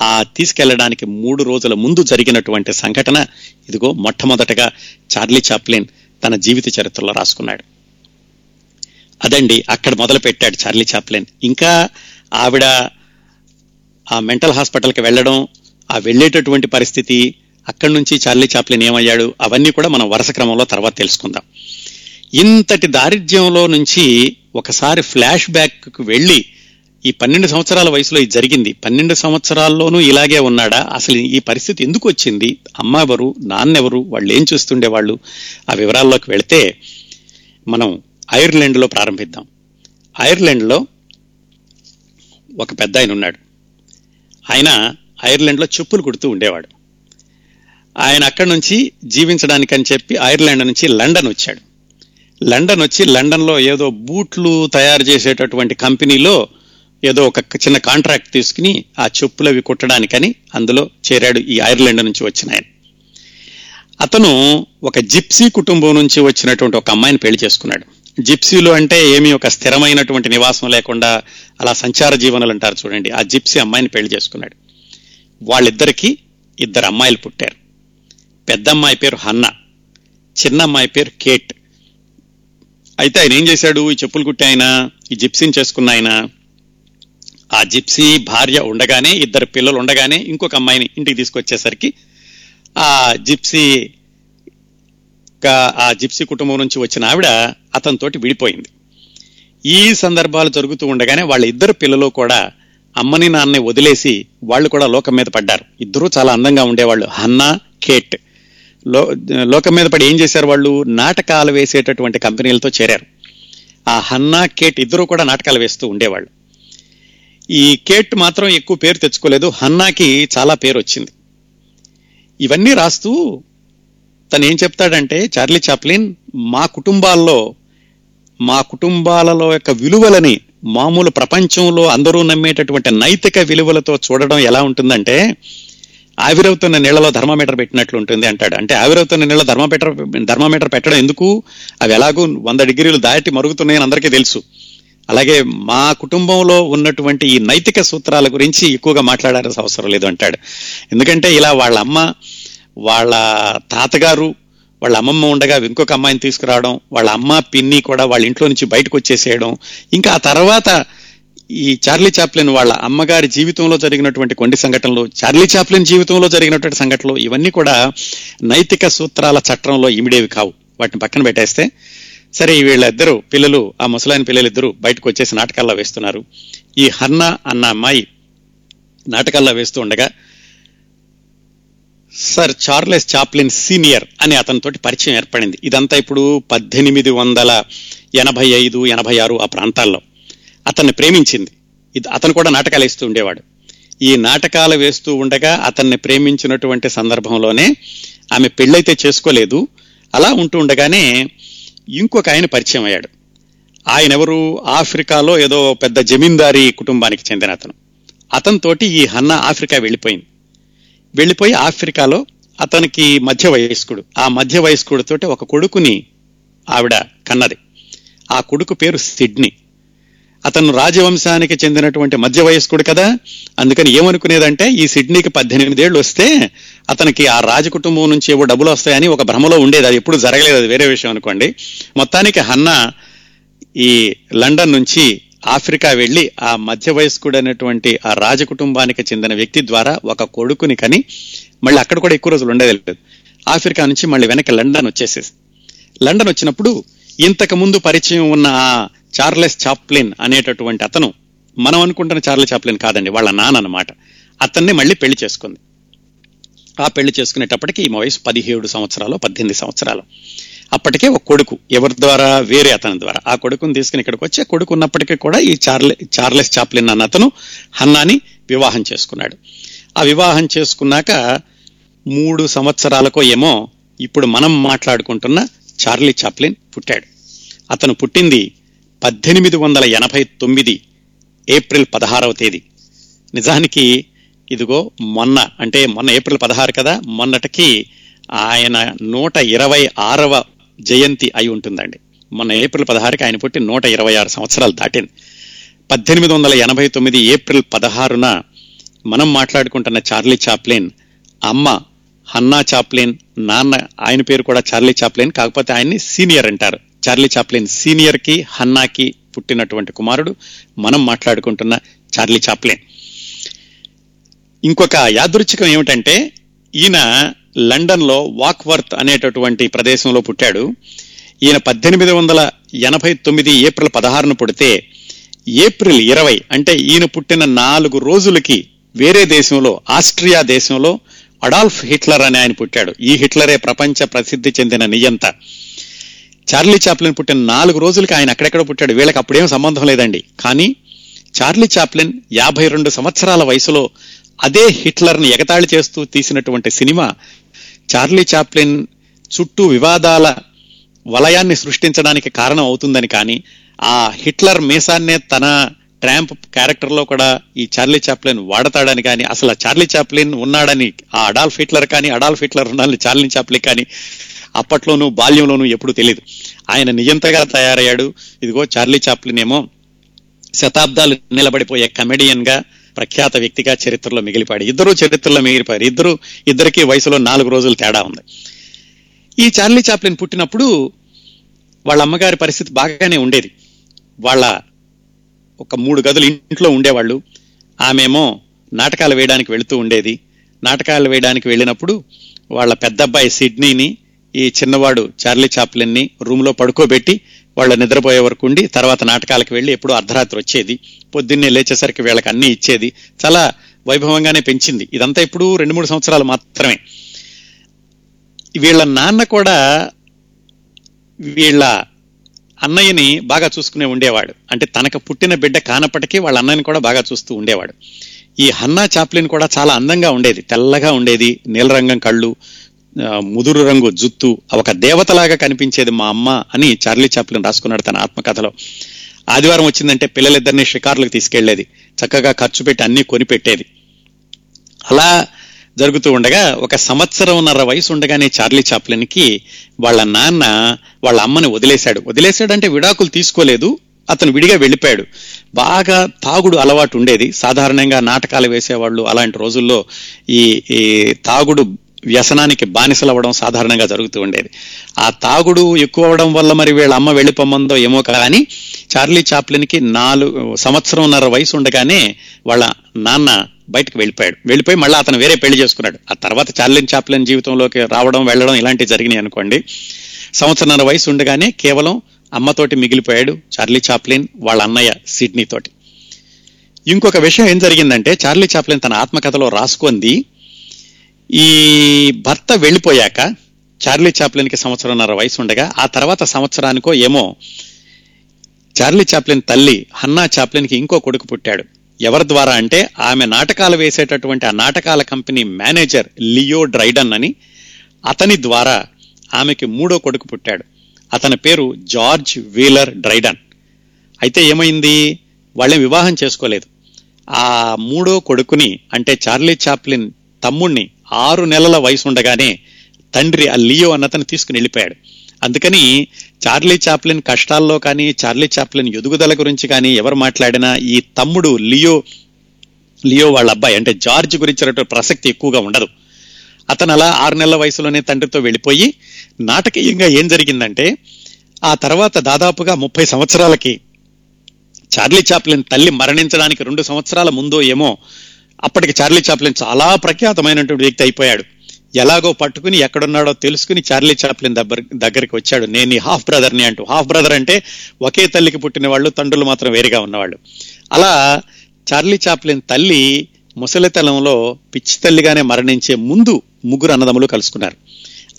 ఆ తీసుకెళ్ళడానికి మూడు రోజుల ముందు జరిగినటువంటి సంఘటన ఇదిగో మొట్టమొదటగా చార్లీ చాప్లిన్ తన జీవిత చరిత్రలో రాసుకున్నాడు. అదండి అక్కడ మొదలు పెట్టాడు చార్లీ చాప్లిన్. ఇంకా ఆవిడ ఆ మెంటల్ హాస్పిటల్కి వెళ్ళడం ఆ వెళ్ళేటటువంటి పరిస్థితి అక్కడి నుంచి చార్లీ చాప్లిన్ ఏమయ్యాడు అవన్నీ కూడా మనం వరుస క్రమంలో తర్వాత తెలుసుకుందాం. ఇంతటి దారిద్ర్యంలో నుంచి ఒకసారి ఫ్లాష్ బ్యాక్ వెళ్ళి ఈ పన్నెండు సంవత్సరాల వయసులో ఇది జరిగింది. పన్నెండు సంవత్సరాల్లోనూ ఇలాగే ఉన్నాడా? అసలు ఈ పరిస్థితి ఎందుకు వచ్చింది? అమ్మ ఎవరు నాన్నెవరు? వాళ్ళు ఏం చూస్తుండే వాళ్ళు ఆ వివరాల్లోకి వెళితే మనం ఐర్లాండ్లో ప్రారంభిద్దాం. ఐర్లాండ్లో ఒక పెద్ద ఆయన ఉన్నాడు. ఆయన ఐర్లాండ్లో చెప్పులు కుడుతూ ఉండేవాడు. ఆయన అక్కడి నుంచి జీవించడానికని చెప్పి ఐర్లాండ్ నుంచి లండన్ వచ్చాడు. లండన్ వచ్చి లండన్లో ఏదో బూట్లు తయారు చేసేటటువంటి కంపెనీలో ఏదో ఒక చిన్న కాంట్రాక్ట్ తీసుకుని ఆ చెప్పులు అవి కుట్టడానికని అందులో చేరాడు ఈ ఐర్లాండ్ నుంచి వచ్చిన ఆయన. అతను ఒక జిప్సీ కుటుంబం నుంచి వచ్చినటువంటి ఒక అమ్మాయిని పెళ్ళి చేసుకున్నాడు. జిప్సీలు అంటే ఏమీ ఒక స్థిరమైనటువంటి నివాసం లేకుండా అలా సంచార జీవనాలు అంటారు చూడండి. ఆ జిప్సీ అమ్మాయిని పెళ్ళి చేసుకున్నాడు. వాళ్ళిద్దరికీ ఇద్దరు అమ్మాయిలు పుట్టారు. పెద్ద అమ్మాయి పేరు హన్న చిన్న అమ్మాయి పేరు కేట్. అయితే ఆయన ఏం చేశాడు? ఈ చెప్పులు కుట్టి ఆయన ఈ జిప్సీని చేసుకున్న ఆయన ఆ జిప్సీ భార్య ఉండగానే ఇద్దరు పిల్లలు ఉండగానే ఇంకొక అమ్మాయిని ఇంటికి తీసుకొచ్చేసరికి ఆ జిప్సీ ఆ జిప్సీ కుటుంబం నుంచి వచ్చిన ఆవిడ అతనితోటి విడిపోయింది. ఈ సందర్భాలు జరుగుతూ ఉండగానే వాళ్ళ ఇద్దరు పిల్లలు కూడా అమ్మని నాన్నని వదిలేసి వాళ్ళు కూడా లోకం మీద పడ్డారు. ఇద్దరూ చాలా అందంగా ఉండేవాళ్ళు. Hannah Kate. లో లోకం మీద పడి ఏం చేశారు వాళ్ళు? నాటకాలు వేసేటటువంటి కంపెనీలతో చేరారు. ఆ హన్నా కేట్ ఇద్దరూ కూడా నాటకాలు వేస్తూ ఉండేవాళ్ళు. ఈ కేట్ మాత్రం ఎక్కువ పేరు తెచ్చుకోలేదు. హన్నాకి చాలా పేరు వచ్చింది. ఇవన్నీ రాస్తూ తను ఏం చెప్తాడంటే చార్లీ చాప్లిన్ మా కుటుంబాల్లో మా కుటుంబాలలో యొక్క విలువలని మామూలు ప్రపంచంలో అందరూ నమ్మేటటువంటి నైతిక విలువలతో చూడడం ఎలా ఉంటుందంటే ఆవిరవుతున్న నీళ్ళలో ధర్మమీటర్ పెట్టినట్లు ఉంటుంది అంటాడు. అంటే ఆవిరవుతున్న నీళ్ళ ధర్మమీటర్ ధర్మమీటర్ పెట్టడం ఎందుకు? అవి ఎలాగూ వంద డిగ్రీలు దాటి మరుగుతున్నాయని అందరికీ తెలుసు. అలాగే మా కుటుంబంలో ఉన్నటువంటి ఈ నైతిక సూత్రాల గురించి ఎక్కువగా మాట్లాడాల్సిన అవసరం లేదు అంటాడు. ఎందుకంటే ఇలా వాళ్ళ అమ్మ వాళ్ళ తాతగారు వాళ్ళ అమ్మమ్మ ఉండగా ఇంకొక అమ్మాయిని తీసుకురావడం వాళ్ళ అమ్మ పిన్ని కూడా వాళ్ళ ఇంట్లో నుంచి బయటకు వచ్చేసేయడం ఇంకా ఆ తర్వాత ఈ చార్లీ చాప్లిన్ వాళ్ళ అమ్మగారి జీవితంలో జరిగినటువంటి కొన్ని సంఘటనలు చార్లీ చాప్లిన్ జీవితంలో జరిగినటువంటి సంఘటనలు ఇవన్నీ కూడా నైతిక సూత్రాల చట్టంలో ఇమిడేవి కావు. వాటిని పక్కన పెట్టేస్తే సరే వీళ్ళిద్దరూ పిల్లలు ఆ ముసలాయన పిల్లలిద్దరూ బయటకు వచ్చేసి నాటకాల్లో వేస్తున్నారు. ఈ హన్న అన్న అమ్మాయి నాటకాల్లో వేస్తూ ఉండగా సర్ చార్లెస్ చాప్లిన్ సీనియర్ అని అతనితోటి పరిచయం ఏర్పడింది. ఇదంతా ఇప్పుడు పద్దెనిమిది వందల ఎనభై ఐదు ఎనభై ఆరు ఆ ప్రాంతాల్లో. అతన్ని ప్రేమించింది. ఇది అతను కూడా నాటకాలు వేస్తూ ఉండేవాడు. ఈ నాటకాలు వేస్తూ ఉండగా అతన్ని ప్రేమించినటువంటి సందర్భంలోనే ఆమె పెళ్ళైతే చేసుకోలేదు. అలా ఉంటూ ఉండగానే ఇంకొక ఆయన పరిచయం అయ్యాడు. ఆయన ఎవరు ఆఫ్రికాలో ఏదో పెద్ద జమీందారీ కుటుంబానికి చెందిన అతను. అతనితోటి ఈ హన్న ఆఫ్రికా వెళ్ళిపోయింది. వెళ్ళిపోయి ఆఫ్రికాలో అతనికి మధ్య వయస్కుడు ఆ మధ్య వయస్కుడితోటి ఒక కొడుకుని ఆవిడ కన్నది. ఆ కొడుకు పేరు సిడ్నీ. అతను రాజవంశానికి చెందినటువంటి మధ్య వయస్కుడు కదా. అందుకని ఏమనుకునేదంటే ఈ సిడ్నీకి పద్దెనిమిదేళ్ళు వస్తే అతనికి ఆ రాజకుటుంబం నుంచి ఏవో డబ్బులు వస్తాయని ఒక భ్రమలో ఉండేది. అది ఎప్పుడు జరగలేదు అది వేరే విషయం అనుకోండి. మొత్తానికి హన్నా ఈ లండన్ నుంచి ఆఫ్రికా వెళ్ళి ఆ మధ్య వయస్కుడైనటువంటి ఆ రాజకుటుంబానికి చెందిన వ్యక్తి ద్వారా ఒక కొడుకుని కని మళ్ళీ అక్కడ కూడా ఎక్కువ రోజులు ఉండేది లేదు. ఆఫ్రికా నుంచి మళ్ళీ వెనక్కి లండన్ వచ్చేసేసి. లండన్ వచ్చినప్పుడు ఇంతకు ముందు పరిచయం ఉన్న ఆ చార్లెస్ చాప్లిన్ అనేటటువంటి అతను మనం అనుకుంటున్న చార్లెస్ చాప్లిన్ కాదండి వాళ్ళ నాన్న అనమాట అతన్ని మళ్ళీ పెళ్ళి చేసుకుంది. ఆ పెళ్ళి చేసుకునేటప్పటికి ఈ వయసు పదిహేడు సంవత్సరాలు పద్దెనిమిది సంవత్సరాలు. అప్పటికే ఒక కొడుకు ఎవరి ద్వారా? వేరే అతని ద్వారా. ఆ కొడుకుని తీసుకుని ఇక్కడికి వచ్చి కొడుకు ఉన్నప్పటికీ కూడా ఈ చార్లె చార్లెస్ చాప్లిన్ అన్న అతను హన్నాని వివాహం చేసుకున్నాడు. ఆ వివాహం చేసుకున్నాక మూడు సంవత్సరాలకో ఏమో ఇప్పుడు మనం మాట్లాడుకుంటున్న చార్లీ చాప్లిన్ పుట్టాడు. అతను పుట్టింది పద్దెనిమిది వందల ఎనభై తొమ్మిది ఏప్రిల్ పదహారవ తేదీ. నిజానికి ఇదిగో మొన్న అంటే మొన్న ఏప్రిల్ పదహారు కదా మొన్నటికి ఆయన నూట ఇరవై ఆరవ జయంతి అయి ఉంటుందండి. మొన్న ఏప్రిల్ పదహారుకి ఆయన పుట్టి నూట ఇరవై ఆరు సంవత్సరాలు దాటింది. పద్దెనిమిది వందల ఎనభై తొమ్మిది ఏప్రిల్ పదహారున మనం మాట్లాడుకుంటున్న చార్లీ చాప్లిన్ అమ్మ హన్నా చాప్లిన్ నాన్న ఆయన పేరు కూడా చార్లీ చాప్లిన్ కాకపోతే ఆయన్ని సీనియర్ అంటారు. చార్లీ చాప్లిన్ సీనియర్కి హన్నాకి పుట్టినటువంటి కుమారుడు మనం మాట్లాడుకుంటున్న చార్లీ చాప్లిన్. ఇంకొక యాదృచ్ఛికం ఏమిటంటే ఈయన లండన్లో వాక్వర్త్ అనేటటువంటి ప్రదేశంలో పుట్టాడు. ఈయన పద్దెనిమిది వందల ఎనభై తొమ్మిది ఏప్రిల్ పదహారున పుడితే ఏప్రిల్ ఇరవై అంటే ఈయన పుట్టిన నాలుగు రోజులకి వేరే దేశంలో ఆస్ట్రియా దేశంలో అడాల్ఫ్ హిట్లర్ అని ఆయన పుట్టాడు. ఈ హిట్లరే ప్రపంచ ప్రసిద్ధి చెందిన నియంత. చార్లీ చాప్లిన్ పుట్టిన నాలుగు రోజులకి ఆయన అక్కడెక్కడ పుట్టాడు. వీళ్ళకి అప్పుడేం సంబంధం లేదండి. కానీ చార్లీ చాప్లిన్ యాభై రెండు సంవత్సరాల వయసులో అదే హిట్లర్ని ఎగతాళి చేస్తూ తీసినటువంటి సినిమా చార్లీ చాప్లిన్ చుట్టూ వివాదాల వలయాన్ని సృష్టించడానికి కారణం అవుతుందని కానీ ఆ హిట్లర్ మీసాన్నే తన ట్రాంప్ క్యారెక్టర్లో కూడా ఈ చార్లీ చాప్లిన్ వాడతాడని కానీ అసలు ఆ చార్లీ చాప్లిన్ ఉన్నాడని ఆ అడాల్ఫ్ హిట్లర్ కానీ అడాల్ఫ్ హిట్లర్ ఉన్నాడని చార్లీ చాప్లిన్ కానీ అప్పట్లోనూ బాల్యంలోనూ ఎప్పుడు తెలియదు. ఆయన నియంతగా తయారయ్యాడు. ఇదిగో చార్లీ చాప్లిన్ ఏమో శతాబ్దాలు నిలబడిపోయే కమెడియన్గా ప్రఖ్యాత వ్యక్తిగా చరిత్రలో మిగిలిపాడు. ఇద్దరు చరిత్రలో మిగిలిపోయారు ఇద్దరు ఇద్దరికి వయసులో నాలుగు రోజులు తేడా ఉంది. ఈ చార్లీ చాప్లిన్ పుట్టినప్పుడు వాళ్ళ అమ్మగారి పరిస్థితి బాగానే ఉండేది. వాళ్ళ ఒక మూడు గదులు ఇంట్లో ఉండేవాళ్ళు. ఆమెమో నాటకాలు వేయడానికి వెళుతూ ఉండేది. నాటకాలు వేయడానికి వెళ్ళినప్పుడు వాళ్ళ పెద్దబ్బాయి సిడ్నీని ఈ చిన్నవాడు చార్లీ చాప్లిన్ని రూమ్లో పడుకోబెట్టి వాళ్ళ నిద్రపోయే వరకు ఉండి తర్వాత నాటకాలకు వెళ్ళి ఎప్పుడూ అర్ధరాత్రి వచ్చేది. పొద్దున్నే లేచేసరికి వీళ్ళకి అన్ని ఇచ్చేది చాలా వైభవంగానే పెంచింది. ఇదంతా ఇప్పుడు రెండు మూడు సంవత్సరాలు మాత్రమే. వీళ్ళ నాన్న కూడా వీళ్ళ అన్నయ్యని బాగా చూసుకునే ఉండేవాడు. అంటే తనకు పుట్టిన బిడ్డ కానప్పటికీ వాళ్ళ అన్నయ్యని కూడా బాగా చూస్తూ ఉండేవాడు. ఈ హన్నా చాప్లిన్ కూడా చాలా అందంగా ఉండేది. తెల్లగా ఉండేది నీలరంగం కళ్ళు ముదురు రంగు జుత్తు ఒక దేవతలాగా కనిపించేది మా అమ్మ అని చార్లీ చాప్లిన్ రాసుకున్నాడు తన ఆత్మకథలో. ఆదివారం వచ్చిందంటే పిల్లలిద్దరిని షికార్లకు తీసుకెళ్ళేది. చక్కగా ఖర్చు పెట్టి అన్ని కొనిపెట్టేది. అలా జరుగుతూ ఉండగా ఒక సంవత్సరంన్నర వయసు ఉండగానే చార్లీ చాప్లిన్కి వాళ్ళ నాన్న వాళ్ళ అమ్మని వదిలేశాడు. వదిలేశాడంటే విడాకులు తీసుకోలేదు. అతను విడిగా వెళ్ళిపోయాడు. బాగా తాగుడు అలవాటు ఉండేది. సాధారణంగా నాటకాలు వేసేవాళ్ళు అలాంటి రోజుల్లో ఈ ఈ తాగుడు వ్యసనానికి బానిసలవ్వడం సాధారణంగా జరుగుతూ ఉండేది. ఆ తాగుడు ఎక్కువ అవడం వల్ల మరి వీళ్ళ అమ్మ వెళ్ళిపోమ్మందో ఏమో కానీ చార్లీ చాప్లిన్కి నాలుగు సంవత్సరంన్నర వయసు ఉండగానే వాళ్ళ నాన్న బయటకు వెళ్ళిపోయాడు. వెళ్ళిపోయి మళ్ళీ అతను వేరే పెళ్ళి చేసుకున్నాడు. ఆ తర్వాత చార్లిన్ చాప్లిన్ జీవితంలోకి రావడం వెళ్ళడం ఇలాంటివి జరిగినాయి అనుకోండి. సంవత్సరంన్నర వయసు ఉండగానే కేవలం అమ్మతోటి మిగిలిపోయాడు చార్లీ చాప్లిన్ వాళ్ళ అన్నయ్య సిడ్నీ తోటి. ఇంకొక విషయం ఏం జరిగిందంటే చార్లీ చాప్లిన్ తన ఆత్మకథలో రాసుకుంది ఈ భర్త వెళ్ళిపోయాక చార్లీ చాప్లిన్కి సంవత్సరంన్నర వయసు ఉండగా ఆ తర్వాత సంవత్సరానికో ఏమో చార్లీ చాప్లిన్ తల్లి హన్నా చాప్లిన్కి ఇంకో కొడుకు పుట్టాడు. ఎవరి ద్వారా అంటే ఆమె నాటకాలు వేసేటటువంటి ఆ నాటకాల కంపెనీ మేనేజర్ లియో డ్రైడన్ అని అతని ద్వారా ఆమెకి మూడో కొడుకు పుట్టాడు. అతని పేరు జార్జ్ వీలర్ డ్రైడన్. అయితే ఏమైంది? వాళ్ళని వివాహం చేసుకోలేదు. ఆ మూడో కొడుకుని అంటే చార్లీ చాప్లిన్ తమ్ముణ్ణి ఆరు నెలల వయసు ఉండగానే తండ్రి ఆ లియో అన్నతను తీసుకుని వెళ్ళిపోయాడు. అందుకని చార్లీ చాప్లిన్ కష్టాల్లో కానీ చార్లీ చాప్లిన్ ఎదుగుదల గురించి కానీ ఎవరు మాట్లాడినా ఈ తమ్ముడు లియో లియో వాళ్ళ అబ్బాయి అంటే జార్జ్ గురించినటువంటి ప్రసక్తి ఎక్కువగా ఉండదు. అతను అలా ఆరు నెలల వయసులోనే తండ్రితో వెళ్ళిపోయి నాటకీయంగా ఏం జరిగిందంటే ఆ తర్వాత దాదాపుగా ముప్పై సంవత్సరాలకి చార్లీ చాప్లిన్ తల్లి మరణించడానికి రెండు సంవత్సరాల ముందో ఏమో అప్పటికి చార్లీ చాప్లిన్ చాలా ప్రఖ్యాతమైనటువంటి వ్యక్తి అయిపోయాడు. ఎలాగో పట్టుకుని ఎక్కడున్నాడో తెలుసుకుని చార్లీ చాప్లిన్ దగ్గర దగ్గరికి వచ్చాడు. నేను ఈ హాఫ్ బ్రదర్ని అంటూ. హాఫ్ బ్రదర్ అంటే ఒకే తల్లికి పుట్టిన వాళ్ళు తండ్రులు మాత్రం వేరుగా ఉన్నవాళ్ళు. అలా చార్లీ చాప్లిన్ తల్లి ముసలితనంలో పిచ్చి తల్లిగానే మరణించే ముందు ముగ్గురు అన్నదమ్ములు కలుసుకున్నారు.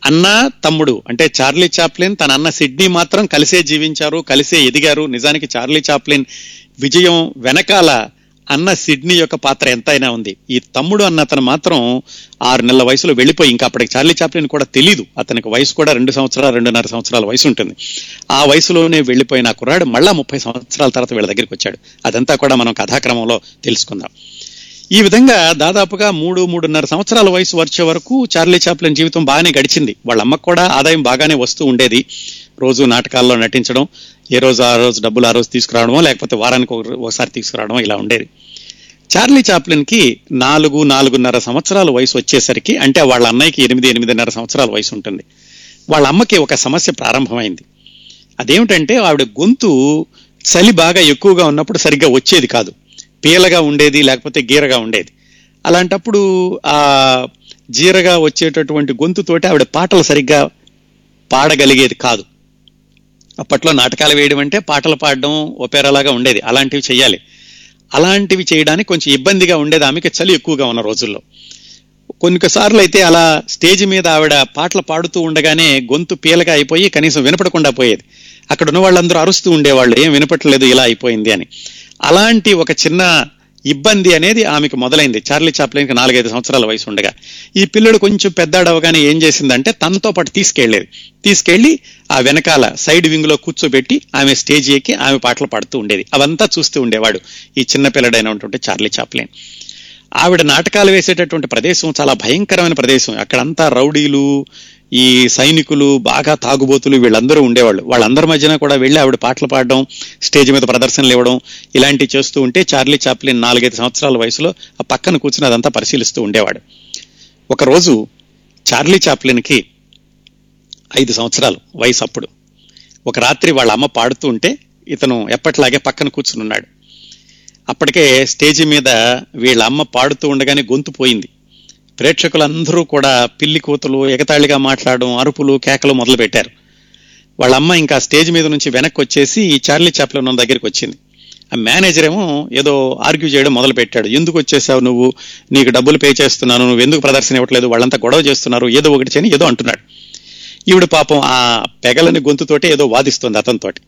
అన్న తమ్ముడు అంటే చార్లీ చాప్లిన్ తన అన్న సిడ్నీ మాత్రం కలిసే జీవించారు కలిసే ఎదిగారు. నిజానికి చార్లీ చాప్లిన్ విజయం వెనకాల అన్న సిడ్నీ యొక్క పాత్ర ఎంతైనా ఉంది. ఈ తమ్ముడు అన్న అతను మాత్రం ఆరు నెలల వయసులో వెళ్ళిపోయి ఇంకా అప్పటికి చార్లీ చాప్లిన్ కూడా తెలీదు. అతనికి వయసు కూడా రెండు సంవత్సరాలు రెండున్నర సంవత్సరాల వయసు ఉంటుంది. ఆ వయసులోనే వెళ్ళిపోయిన కుర్రాడు మళ్ళా ముప్పై సంవత్సరాల తర్వాత వీళ్ళ దగ్గరికి వచ్చాడు. అదంతా కూడా మనం కథాక్రమంలో తెలుసుకుందాం. ఈ విధంగా దాదాపుగా మూడు మూడున్నర సంవత్సరాల వయసు వచ్చే వరకు చార్లీ చాప్లిన్ జీవితం బాగానే గడిచింది. వాళ్ళ అమ్మకు కూడా ఆదాయం బాగానే వస్తూ ఉండేది. రోజు నాటకాల్లో నటించడం ఏ రోజు ఆ రోజు డబ్బులు ఆ రోజు తీసుకురావడమో లేకపోతే వారానికి ఒకసారి తీసుకురావడమో ఇలా ఉండేది. చార్లీ చాప్లిన్కి నాలుగు నాలుగున్నర సంవత్సరాల వయసు వచ్చేసరికి అంటే వాళ్ళ అన్నయ్యకి ఎనిమిది ఎనిమిదిన్నర సంవత్సరాల వయసు ఉంటుంది. వాళ్ళ అమ్మకి ఒక సమస్య ప్రారంభమైంది. అదేమిటంటే ఆవిడ గొంతు చలి బాగా ఎక్కువగా ఉన్నప్పుడు సరిగ్గా వచ్చేది కాదు. పీలగా ఉండేది లేకపోతే గీరగా ఉండేది. అలాంటప్పుడు ఆ జీరగా వచ్చేటటువంటి గొంతుతోటి ఆవిడ పాటలు సరిగ్గా పాడగలిగేది కాదు. అప్పట్లో నాటకాలు వేయడం అంటే పాటలు పాడడం ఒపేరాలాగా ఉండేది. అలాంటివి చేయాలి అలాంటివి చేయడానికి కొంచెం ఇబ్బందిగా ఉండేది ఆమెకి. చలి ఎక్కువగా ఉన్న రోజుల్లో. కొన్నిసార్లు అయితే అలా స్టేజ్ మీద ఆవిడ పాటలు పాడుతూ ఉండగానే గొంతు పీలగా అయిపోయి కనీసం వినపడకుండా పోయేది. అక్కడ ఉన్న వాళ్ళందరూ అరుస్తూ ఉండేవాళ్ళు. ఏం వినపట్లేదు ఇలా అయిపోయింది అని. అలాంటి ఒక చిన్న ఇబ్బంది అనేది ఆమెకు మొదలైంది. చార్లీ చాప్లిన్కి నాలుగైదు సంవత్సరాల వయసు ఉండగా. ఈ పిల్లడు కొంచెం పెద్దాడవగానే ఏం చేసిందంటే తనతో పాటు తీసుకెళ్ళేది తీసుకెళ్ళి ఆ వెనకాల సైడ్ వింగ్లో కూర్చోబెట్టి ఆమె స్టేజ్ ఎక్కి ఆమె పాటలు పాడుతూ ఉండేది. అవంతా చూస్తూ ఉండేవాడు ఈ చిన్న పిల్లడైనటువంటి చార్లీ చాప్లిన్. ఆవిడ నాటకాలు వేసేటటువంటి ప్రదేశం చాలా భయంకరమైన ప్రదేశం. అక్కడంతా రౌడీలు ఈ సైనికులు బాగా తాగుబోతులు వీళ్ళందరూ ఉండేవాళ్ళు. వాళ్ళందరి మధ్యన కూడా వెళ్ళి ఆవిడ పాటలు పాడడం స్టేజ్ మీద ప్రదర్శనలు ఇవ్వడం ఇలాంటివి చేస్తూ ఉంటే చార్లీ చాప్లిన్ నాలుగైదు సంవత్సరాల వయసులో ఆ పక్కన కూర్చుని అదంతా పరిశీలిస్తూ ఉండేవాడు. ఒకరోజు చార్లీ చాప్లిన్కి ఐదు సంవత్సరాలు వయసు అప్పుడు. ఒక రాత్రి వాళ్ళ అమ్మ పాడుతూ ఉంటే ఇతను ఎప్పట్లాగే పక్కన కూర్చుని ఉన్నాడు. అప్పటికే స్టేజి మీద వీళ్ళ అమ్మ పాడుతూ ఉండగానే గొంతు పోయింది. ప్రేక్షకులందరూ కూడా పిల్లి కూతులు ఎగతాళిగా మాట్లాడడం అరుపులు కేకలు మొదలుపెట్టారు. వాళ్ళ అమ్మ ఇంకా స్టేజ్ మీద నుంచి వెనక్కి వచ్చేసి ఈ చార్లీ చాప్లన్ ఉన్న దగ్గరికి వచ్చింది. ఆ మేనేజర్ ఏమో ఏదో ఆర్గ్యూ చేయడం మొదలు పెట్టాడు ఎందుకు వచ్చేసావు నువ్వు? నీకు డబ్బులు పే చేస్తున్నాను. నువ్వు ఎందుకు ప్రదర్శన ఇవ్వట్లేదు? వాళ్ళంతా గొడవ చేస్తున్నారు. ఏదో ఒకటి చేయని ఏదో అంటున్నాడు. ఈవిడ పాపం ఆ పెగలని గొంతుతోటి ఏదో వాదిస్తుంది అతనితోటి.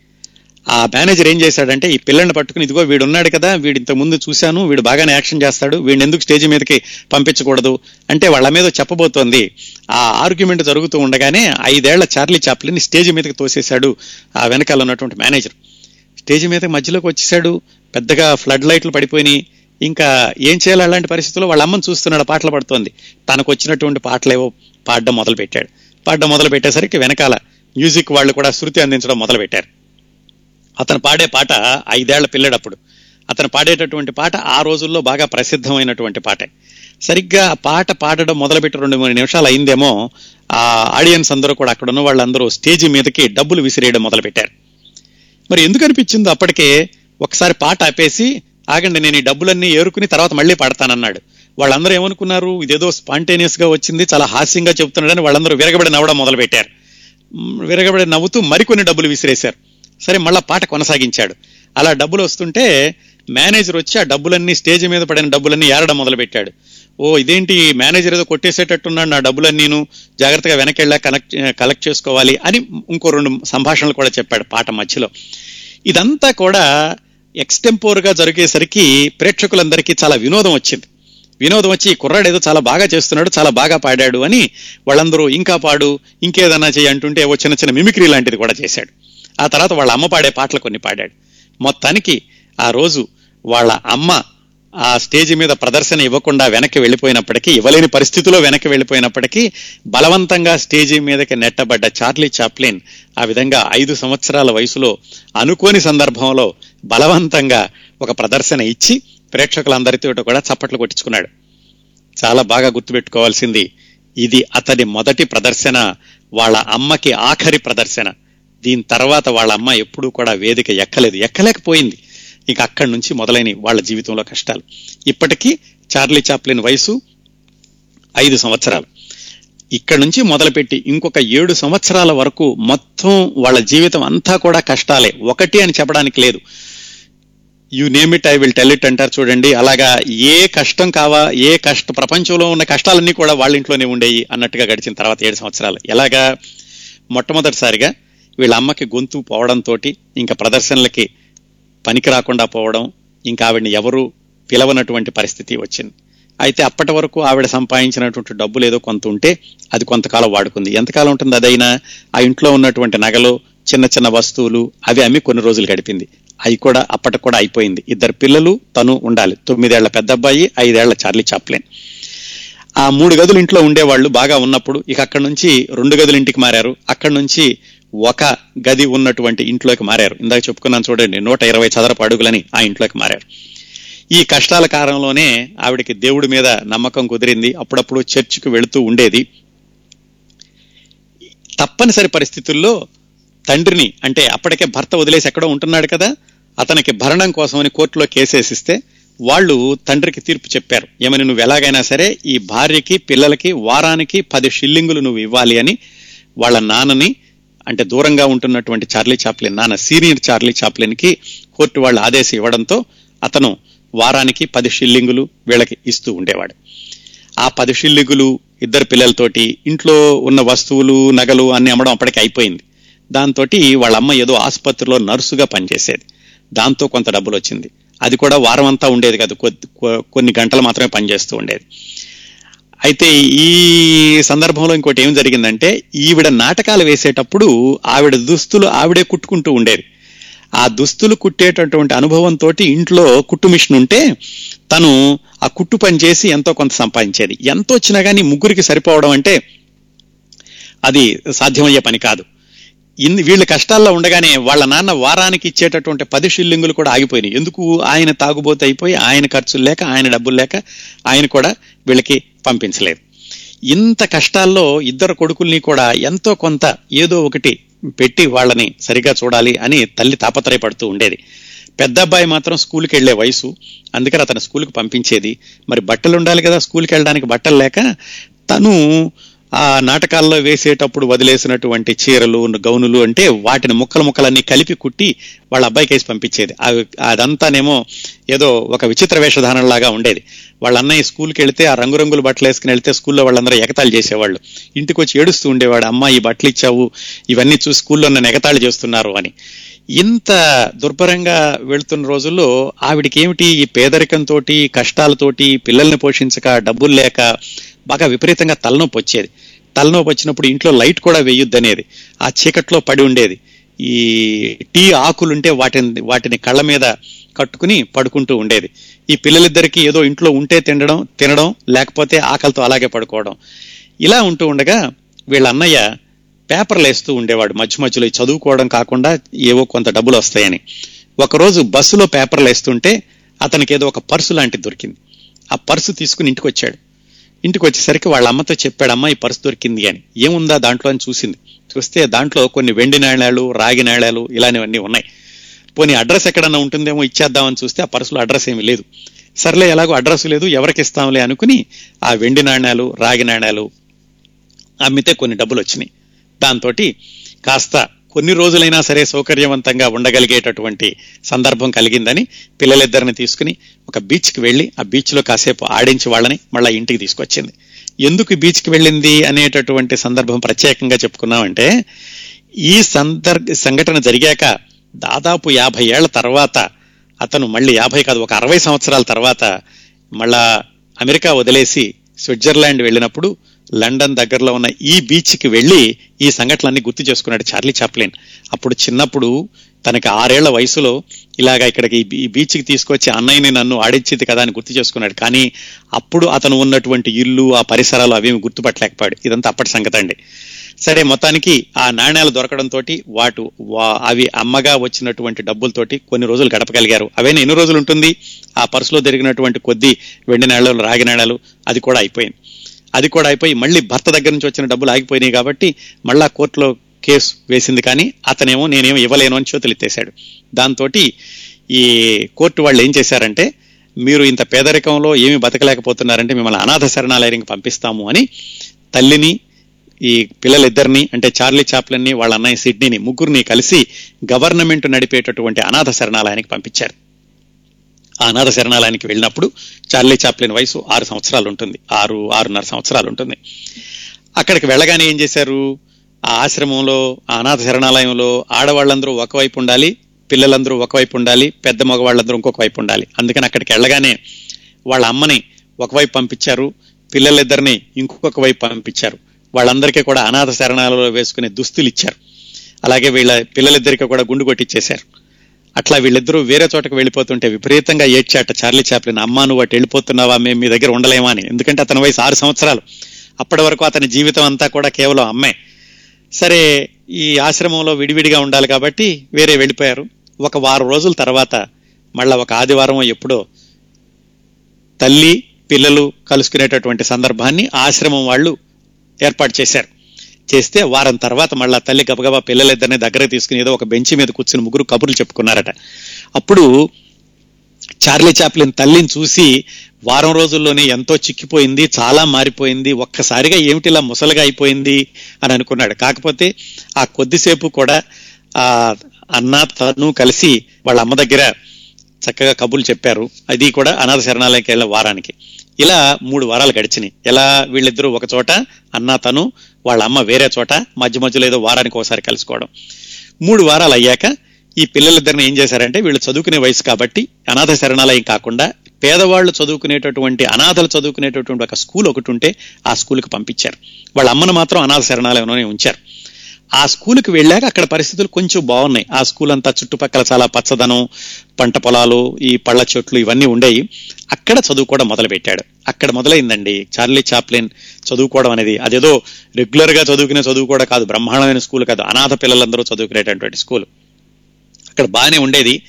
ఆ మేనేజర్ ఏం చేశాడంటే ఈ పిల్లల్ని పట్టుకుని ఇదిగో వీడు ఉన్నాడు కదా వీడు ఇంత ముందు చూశాను వీడు బాగానే యాక్షన్ చేస్తాడు వీడిని ఎందుకు స్టేజ్ మీదకి పంపించకూడదు అంటే వాళ్ళ మీద చెప్పబోతోంది. ఆ ఆర్గ్యుమెంట్ జరుగుతూ ఉండగానే ఐదేళ్ళ చార్లీ చాప్లిని స్టేజ్ మీదకి తోసేశాడు ఆ వెనకాల ఉన్నటువంటి మేనేజర్. స్టేజ్ మీద మధ్యలోకి వచ్చేసాడు పెద్దగా ఫ్లడ్ లైట్లు పడిపోయినాయి ఇంకా ఏం చేయాలి అలాంటి పరిస్థితుల్లో వాళ్ళ అమ్మని చూస్తున్నాడు పాటలు పడుతోంది. తనకు వచ్చినటువంటి పాటలేవో పాడడం మొదలు పెట్టాడు పాడడం మొదలు పెట్టేసరికి వెనకాల మ్యూజిక్ వాళ్ళు కూడా శృతి అందించడం మొదలు పెట్టారు అతను పాడే పాట ఐదేళ్ళ పిల్లడప్పుడు. అతను పాడేటటువంటి పాట ఆ రోజుల్లో బాగా ప్రసిద్ధమైనటువంటి పాటే. సరిగ్గా ఆ పాట పాడడం మొదలుపెట్టి రెండు మూడు నిమిషాలు అయిందేమో ఆ ఆడియన్స్ అందరూ కూడా అక్కడ ఉన్న వాళ్ళందరూ స్టేజ్ మీదకి డబ్బులు విసిరేయడం మొదలుపెట్టారు. మరి ఎందుకు అనిపించిందో అప్పటికే ఒకసారి పాట ఆపేసి ఆగండి నేను ఈ డబ్బులన్నీ ఏరుకుని తర్వాత మళ్ళీ పాడతానన్నాడు. వాళ్ళందరూ ఏమనుకున్నారు? ఇదేదో స్పాంటేనియస్గా వచ్చింది చాలా హాస్యంగా చెప్తున్నాడని వాళ్ళందరూ విరగబడి నవ్వడం మొదలుపెట్టారు. విరగబడి నవ్వుతూ మరికొన్ని డబ్బులు విసిరేశారు. సరే మళ్ళా పాట కొనసాగించాడు. అలా డబ్బులు వస్తుంటే మేనేజర్ వచ్చి ఆ డబ్బులన్నీ స్టేజ్ మీద పడిన డబ్బులన్నీ ఏరడం మొదలుపెట్టాడు. ఓ ఇదేంటి? మేనేజర్ ఏదో కొట్టేసేటట్టున్నాడు నా డబ్బులన్నీను. జాగ్రత్తగా వెనకెళ్ళా కనెక్ట్ కలెక్ట్ చేసుకోవాలి అని ఇంకో రెండు సంభాషణలు కూడా చెప్పాడు పాట మధ్యలో. ఇదంతా కూడా ఎక్స్టెంపోర్గా జరిగేసరికి ప్రేక్షకులందరికీ చాలా వినోదం వచ్చింది. వినోదం వచ్చి కుర్రాడు ఏదో చాలా బాగా చేస్తున్నాడు చాలా బాగా పాడాడు అని వాళ్ళందరూ ఇంకా పాడు ఇంకేదన్నా చేయి అంటుంటే ఓ చిన్న చిన్న మిమిక్రీ లాంటిది కూడా చేశాడు. ఆ తర్వాత వాళ్ళ అమ్మ పాడే పాటలు కొన్ని పాడాడు. మొత్తానికి ఆ రోజు వాళ్ళ అమ్మ ఆ స్టేజ్ మీద ప్రదర్శన ఇవ్వకుండా వెనక్కి వెళ్ళిపోయినప్పటికీ ఇవ్వలేని పరిస్థితిలో వెనక్కి వెళ్ళిపోయినప్పటికీ బలవంతంగా స్టేజీ మీదకి నెట్టబడ్డ చార్లీ చాప్లిన్ ఆ విధంగా ఐదు సంవత్సరాల వయసులో అనుకోని సందర్భంలో బలవంతంగా ఒక ప్రదర్శన ఇచ్చి ప్రేక్షకులందరితో కూడా చప్పట్లు కొట్టించుకున్నాడు. చాలా బాగా గుర్తుపెట్టుకోవాల్సింది ఇది అతని మొదటి ప్రదర్శన వాళ్ళ అమ్మకి ఆఖరి ప్రదర్శన. దీని తర్వాత వాళ్ళ అమ్మ ఎప్పుడూ కూడా వేదిక ఎక్కలేదు. ఎక్కలేకపోయింది. ఇక అక్కడి నుంచి మొదలైన వాళ్ళ జీవితంలో కష్టాలు. ఇప్పటికీ చార్లీ చాప్లిన్ వయసు ఐదు సంవత్సరాలు. ఇక్కడి నుంచి మొదలుపెట్టి ఇంకొక ఏడు సంవత్సరాల వరకు మొత్తం వాళ్ళ జీవితం అంతా కూడా కష్టాలే. ఒకటి అని చెప్పడానికి లేదు. You name it I will tell it అంటారు చూడండి. అలాగా ఏ కష్టం కావా ఏ కష్ట ప్రపంచంలో ఉన్న కష్టాలన్నీ కూడా వాళ్ళ ఇంట్లోనే ఉండేవి అన్నట్టుగా గడిచిన తర్వాత ఏడు సంవత్సరాలు. ఎలాగా? మొట్టమొదటిసారిగా వీళ్ళ అమ్మకి గొంతు పోవడంతో ఇంకా ప్రదర్శనలకి పనికి రాకుండా పోవడం ఇంకా ఆవిడని ఎవరు పిలవనటువంటి పరిస్థితి వచ్చింది. అయితే అప్పటి వరకు ఆవిడ సంపాదించినటువంటి డబ్బులు ఏదో కొంత ఉంటే అది కొంతకాలం వాడుకుంది. ఎంతకాలం ఉంటుంది అదైనా? ఆ ఇంట్లో ఉన్నటువంటి నగలు చిన్న చిన్న వస్తువులు అవి అమ్మి కొన్ని రోజులు గడిపింది. అవి కూడా అప్పటికి కూడా అయిపోయింది. ఇద్దరు పిల్లలు తను ఉండాలి. తొమ్మిదేళ్ళ పెద్ద అబ్బాయి ఐదేళ్ళ చార్లీ చాప్లేన్. ఆ మూడు గదులు ఇంట్లో ఉండేవాళ్ళు బాగా ఉన్నప్పుడు ఇక అక్కడి నుంచి రెండు గదులు ఇంటికి మారారు. అక్కడి నుంచి ఒక గది ఉన్నటువంటి ఇంట్లోకి మారారు. ఇందాక చెప్పుకున్నాను చూడండి నూట ఇరవై చదరపు అడుగులని ఆ ఇంట్లోకి మారారు. ఈ కష్టాల కాలంలోనే ఆవిడకి దేవుడి మీద నమ్మకం కుదిరింది. అప్పుడప్పుడు చర్చికి వెళుతూ ఉండేది. తప్పనిసరి పరిస్థితుల్లో తండ్రిని అంటే అప్పటికే భర్త వదిలేసి ఎక్కడో ఉంటున్నాడు కదా అతనికి భరణం కోసమని కోర్టులో కేసేసిస్తే వాళ్ళు తండ్రికి తీర్పు చెప్పారు. ఏమని నువ్వు ఎలాగైనా సరే ఈ భార్యకి పిల్లలకి వారానికి పది షిల్లింగులు నువ్వు ఇవ్వాలి అని వాళ్ళ నాన్నని అంటే దూరంగా ఉంటున్నటువంటి చార్లీ చాప్లిన్ నాన్న సీనియర్ చార్లీ చాప్లిన్కి కోర్టు వాళ్ళు ఆదేశం ఇవ్వడంతో అతను వారానికి పది షిల్లింగులు వీళ్ళకి ఇస్తూ ఉండేవాడు. ఆ పది షిల్లింగులు ఇద్దరు పిల్లలతోటి ఇంట్లో ఉన్న వస్తువులు నగలు అన్ని అమ్మడం అప్పటికి అయిపోయింది. దాంతో వాళ్ళ అమ్మ ఏదో ఆసుపత్రిలో నర్సుగా పనిచేసేది. దాంతో కొంత డబ్బులు వచ్చింది అది కూడా వారం అంతా ఉండేది కాదు. కొన్ని గంటలు మాత్రమే పనిచేస్తూ ఉండేది. అయితే ఈ సందర్భంలో ఇంకోటి ఏం జరిగిందంటే ఈవిడ నాటకాలు వేసేటప్పుడు ఆవిడ దుస్తులు ఆవిడే కుట్టుకుంటూ ఉండేది. ఆ దుస్తులు కుట్టేటటువంటి అనుభవంతో ఇంట్లో కుట్టు మిషన్ ఉంటే తను ఆ కుట్టు పని చేసి ఎంతో కొంత సంపాదించేది. ఎంత వచ్చినా కానీ ముగ్గురికి సరిపోవడం అంటే అది సాధ్యమయ్యే పని కాదు. ఇన్ని వీళ్ళ కష్టాల్లో ఉండగానే వాళ్ళ నాన్న వారానికి ఇచ్చేటటువంటి పది షిల్లింగులు కూడా ఆగిపోయినాయి. ఎందుకు? ఆయన తాగుబోతు అయిపోయి ఆయన ఖర్చులు లేక ఆయన డబ్బులు లేక ఆయన కూడా వీళ్ళకి పంపించలేదు. ఇంత కష్టాల్లో ఇద్దరు కొడుకుల్ని కూడా ఎంతో కొంత ఏదో ఒకటి పెట్టి వాళ్ళని సరిగా చూడాలి అని తల్లి తాపత్రయపడుతూ ఉండేది. పెద్ద అబ్బాయి మాత్రం స్కూల్కి వెళ్ళే వయసు. అందుకని అతను స్కూల్కి పంపించేది. మరి బట్టలు ఉండాలి కదా స్కూల్కి వెళ్ళడానికి బట్టలు లేక? తను ఆ నాటకాల్లో వేసేటప్పుడు వదిలేసినటువంటి చీరలు గౌనులు అంటే వాటిని ముక్కలు ముక్కలన్నీ కలిపి కుట్టి వాళ్ళ అబ్బాయికి వేసి పంపించేది. అవి అదంతానేమో ఏదో ఒక విచిత్ర వేషధారణలాగా ఉండేది. వాళ్ళ అన్నయ్య స్కూల్కి వెళితే ఆ రంగురంగుల బట్టలు వేసుకుని వెళ్తే స్కూల్లో వాళ్ళందరూ ఎగతాళి చేసేవాళ్ళు. ఇంటికి వచ్చి ఏడుస్తూ ఉండేవాడు అమ్మ ఈ బట్టలు ఇచ్చావు ఇవన్నీ చూసి స్కూల్లో నన్ను ఎగతాళి చేస్తున్నారు అని. ఇంత దుర్భరంగా వెళ్తున్న రోజుల్లో ఆవిడికి ఏమిటి ఈ పేదరికంతో కష్టాలతోటి పిల్లల్ని పోషించక డబ్బులు లేక బాగా విపరీతంగా తలనొప్పి వచ్చేది. తలనొప్పి వచ్చినప్పుడు ఇంట్లో లైట్ కూడా వేయొద్దనేది. ఆ చీకట్లో పడి ఉండేది. ఈ టీ ఆకులుంటే వాటిని వాటిని కళ్ళ మీద కట్టుకుని పడుకుంటూ ఉండేది. ఈ పిల్లలిద్దరికీ ఏదో ఇంట్లో ఉంటే తినడం తినడం లేకపోతే ఆకలితో అలాగే పడుకోవడం. ఇలా ఉంటూ ఉండగా వీళ్ళ అన్నయ్య పేపర్లు వేస్తూ ఉండేవాడు. మధ్య మధ్యలో చదువుకోవడం కాకుండా ఏవో కొంత డబ్బులు వస్తాయని. ఒకరోజు బస్సులో పేపర్లు వేస్తుంటే అతనికి ఏదో ఒక పర్సు లాంటిది దొరికింది. ఆ పర్సు తీసుకుని ఇంటికి వచ్చాడు ఇంటికి వచ్చేసరికి వాళ్ళ అమ్మతో చెప్పాడమ్మ ఈ పర్సు దొరికింది అని. ఏముందా దాంట్లో అని చూసింది. చూస్తే దాంట్లో కొన్ని వెండి నాణ్యాలు రాగి నాణ్యాలు ఇలాంటివన్నీ ఉన్నాయి. పోనీ అడ్రస్ ఎక్కడన్నా ఉంటుందేమో ఇచ్చేద్దామని చూస్తే ఆ పర్సులో అడ్రస్ ఏమీ లేదు. సర్లే ఎలాగో అడ్రస్ లేదు ఎవరికి ఇస్తాంలే అనుకుని ఆ వెండి నాణ్యాలు రాగి నాణ్యాలు అమ్మితే కొన్ని డబ్బులు వచ్చినాయి. దాంతో కాస్త కొన్ని రోజులైనా సరే సౌకర్యవంతంగా ఉండగలిగేటటువంటి సందర్భం కలిగిందని పిల్లలిద్దరిని తీసుకుని ఒక బీచ్కి వెళ్ళి ఆ బీచ్లో కాసేపు ఆడించి వాళ్ళని మళ్ళా ఇంటికి తీసుకొచ్చింది. ఎందుకు బీచ్కి వెళ్ళింది అనేటటువంటి సందర్భం ప్రత్యేకంగా చెప్పుకున్నామంటే ఈ సందర్భ సంఘటన జరిగాక దాదాపు యాభై ఏళ్ళ తర్వాత అతను మళ్ళీ యాభై కాదు ఒక అరవై సంవత్సరాల తర్వాత మళ్ళా అమెరికా వదిలేసి స్విట్జర్లాండ్ వెళ్ళినప్పుడు లండన్ దగ్గరలో ఉన్న ఈ బీచ్కి వెళ్ళి ఈ సంఘటనలన్నీ గుర్తు చేసుకున్నాడు చార్లీ చాప్లిన్. అప్పుడు చిన్నప్పుడు తనకి ఆరేళ్ళ వయసులో ఇలాగా ఇక్కడికి ఈ బీచ్కి తీసుకొచ్చి అన్నయ్యని నన్ను ఆడించింది కదా అని గుర్తు చేసుకున్నాడు. కానీ అప్పుడు అతను ఉన్నటువంటి ఇల్లు ఆ పరిసరాలు అవేమి గుర్తుపట్టలేకపోయాడు. ఇదంతా అప్పటి సంగతి అండి. సరే మొత్తానికి ఆ నాణ్యాలు దొరకడంతో వాటు అవి అమ్మగా వచ్చినటువంటి డబ్బులతోటి కొన్ని రోజులు గడపగలిగారు. అవైనా ఎన్ని రోజులు ఉంటుంది? ఆ పర్సులో జరిగినటువంటి కొద్ది వెండి నాణాలు రాగి నాణాలు అది కూడా అయిపోయింది. అది కూడా అయిపోయి మళ్ళీ భర్త దగ్గర నుంచి వచ్చిన డబ్బులు ఆగిపోయినాయి కాబట్టి మళ్ళా కోర్టులో కేసు వేసింది కానీ అతనేమో నేనేమో ఇవ్వలేను అని చేతులు ఎత్తేశాడు. దాంతో ఈ కోర్టు వాళ్ళు ఏం చేశారంటే మీరు ఇంత పేదరికంలో ఏమి బతకలేకపోతున్నారంటే మిమ్మల్ని అనాథ శరణాలయానికి పంపిస్తాము అని తల్లిని ఈ పిల్లలిద్దరిని అంటే చార్లీ చాప్లన్ని వాళ్ళ అన్నయ్య సిడ్నీని ముగ్గురిని కలిసి గవర్నమెంట్ నడిపేటటువంటి అనాథ శరణాలయానికి పంపించారు. ఆ అనాథ శరణాలయానికి వెళ్ళినప్పుడు చార్లీ చాప్లిన్ వయసు ఆరు సంవత్సరాలు ఉంటుంది. ఆరు ఆరున్నర సంవత్సరాలు ఉంటుంది. అక్కడికి వెళ్ళగానే ఏం చేశారు? ఆ ఆశ్రమంలో ఆ అనాథ శరణాలయంలో ఆడవాళ్ళందరూ ఒకవైపు ఉండాలి పిల్లలందరూ ఒకవైపు ఉండాలి పెద్ద మగవాళ్ళందరూ ఇంకొక వైపు ఉండాలి. అందుకని అక్కడికి వెళ్ళగానే వాళ్ళ అమ్మని ఒకవైపు పంపించారు పిల్లలిద్దరిని ఇంకొక వైపు పంపించారు. వాళ్ళందరికీ కూడా అనాథ శరణాలలో వేసుకునే దుస్తులు ఇచ్చారు. అలాగే వీళ్ళ పిల్లలిద్దరికీ కూడా గుండు కొట్టిచ్చేశారు. అట్లా వీళ్ళిద్దరూ వేరే చోటకు వెళ్ళిపోతుంటే విపరీతంగా ఏడ్చాట చార్లీ చాప్లిన్ అమ్మా నువ్వు అటు వెళ్ళిపోతున్నావా? మేము మీ దగ్గర ఉండలేమా? అని. ఎందుకంటే అతని వయసు ఆరు సంవత్సరాలు. అప్పటి వరకు అతని జీవితం అంతా కూడా కేవలం అమ్మే. సరే ఈ ఆశ్రమంలో విడివిడిగా ఉండాలి కాబట్టి వేరే వెళ్ళిపోయారు. ఒక వారం రోజుల తర్వాత మళ్ళా ఒక ఆదివారం ఎప్పుడో తల్లి పిల్లలు కలుసుకునేటటువంటి సందర్భాన్ని ఆశ్రమం వాళ్ళు ఏర్పాటు చేశారు. చేస్తే వారం తర్వాత మళ్ళా తల్లి గబగబా పిల్లలిద్దరిని దగ్గర తీసుకుని ఏదో ఒక బెంచ్ మీద కూర్చుని ముగ్గురు కబుర్లు చెప్పుకున్నారట. అప్పుడు చార్లీ చాప్లిన్ తల్లిని చూసి వారం రోజుల్లోనే ఎంతో చిక్కిపోయింది చాలా మారిపోయింది ఒక్కసారిగా ఏమిటిలా ముసలుగా అయిపోయింది అని అనుకున్నాడు. కాకపోతే ఆ కొద్దిసేపు కూడా ఆ అన్న తను కలిసి వాళ్ళ అమ్మ దగ్గర చక్కగా కబుర్లు చెప్పారు. అది కూడా అనాథ శరణాలయంకి వెళ్ళిన వారానికి. ఇలా మూడు వారాలు గడిచినాయి. ఎలా వీళ్ళిద్దరూ ఒక చోట అన్న తను వాళ్ళ అమ్మ వేరే చోట మధ్య మధ్యలో ఏదో వారానికి ఒకసారి కలుసుకోవడం. మూడు వారాలు అయ్యాక ఈ పిల్లలిద్దరిని ఏం చేశారంటే వీళ్ళు చదువుకునే వయసు కాబట్టి అనాథ శరణాలయం కాకుండా పేదవాళ్ళు చదువుకునేటటువంటి అనాథలు చదువుకునేటటువంటి ఒక స్కూల్ ఒకటి ఉంటే ఆ స్కూల్కి పంపించారు. వాళ్ళ అమ్మను మాత్రం అనాథ శరణాలయంలోనే ఉంచారు. ఆ స్కూల్కి వెళ్ళాక అక్కడ పరిస్థితులు కొంచెం బాగున్నాయి. ఆ స్కూల్ అంతా చుట్టుపక్కల చాలా పచ్చదనం పంట పొలాలు ఈ పళ్ళ చెట్లు ఇవన్నీ ఉండేవి అక్కడ చదువుకోవడం మొదలుపెట్టాడు. అక్కడ మొదలైందండి. చార్లీ చాప్లిన్ చదువుకోవడం అనేది అదేదో రెగ్యులర్గా చదువుకునే చదువు కూడా కాదు బ్రహ్మాండమైన స్కూల్ కాదు అనాథ పిల్లలందరూ చదువుకునేటటువంటి స్కూల్. అక్కడ బాగానే ఉండేది.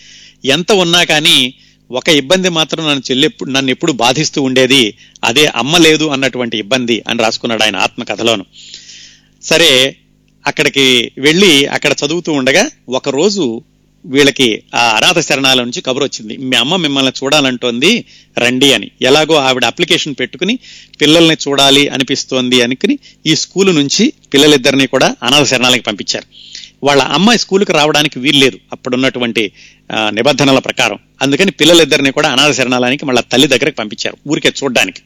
ఎంత ఉన్నా కానీ ఒక ఇబ్బంది మాత్రం నన్ను చెల్లెప్పుడు నన్ను ఎప్పుడు బాధిస్తూ ఉండేది అదే అమ్మ లేదు అన్నటువంటి ఇబ్బంది అని రాసుకున్నాడు ఆయన ఆత్మకథలోను. సరే అక్కడికి వెళ్ళి అక్కడ చదువుతూ ఉండగా ఒక రోజు వీళ్ళకి ఆ అనాథ శరణాల నుంచి కబురు వచ్చింది. మీ అమ్మ మిమ్మల్ని చూడాలంటోంది రండి అని. ఎలాగో ఆవిడ అప్లికేషన్ పెట్టుకుని పిల్లల్ని చూడాలి అనిపిస్తోంది అనుకుని ఈ స్కూలు నుంచి పిల్లలిద్దరిని కూడా అనాథ శరణాలకి పంపించారు. వాళ్ళ అమ్మాయి స్కూలుకి రావడానికి వీల్లేదు. అప్పుడున్నటువంటి నిబంధనల ప్రకారం. అందుకని పిల్లలిద్దరిని కూడా అనాథ శరణాలయానికి మళ్ళీ తల్లి దగ్గరకు పంపించారు ఊరికే చూడడానికి.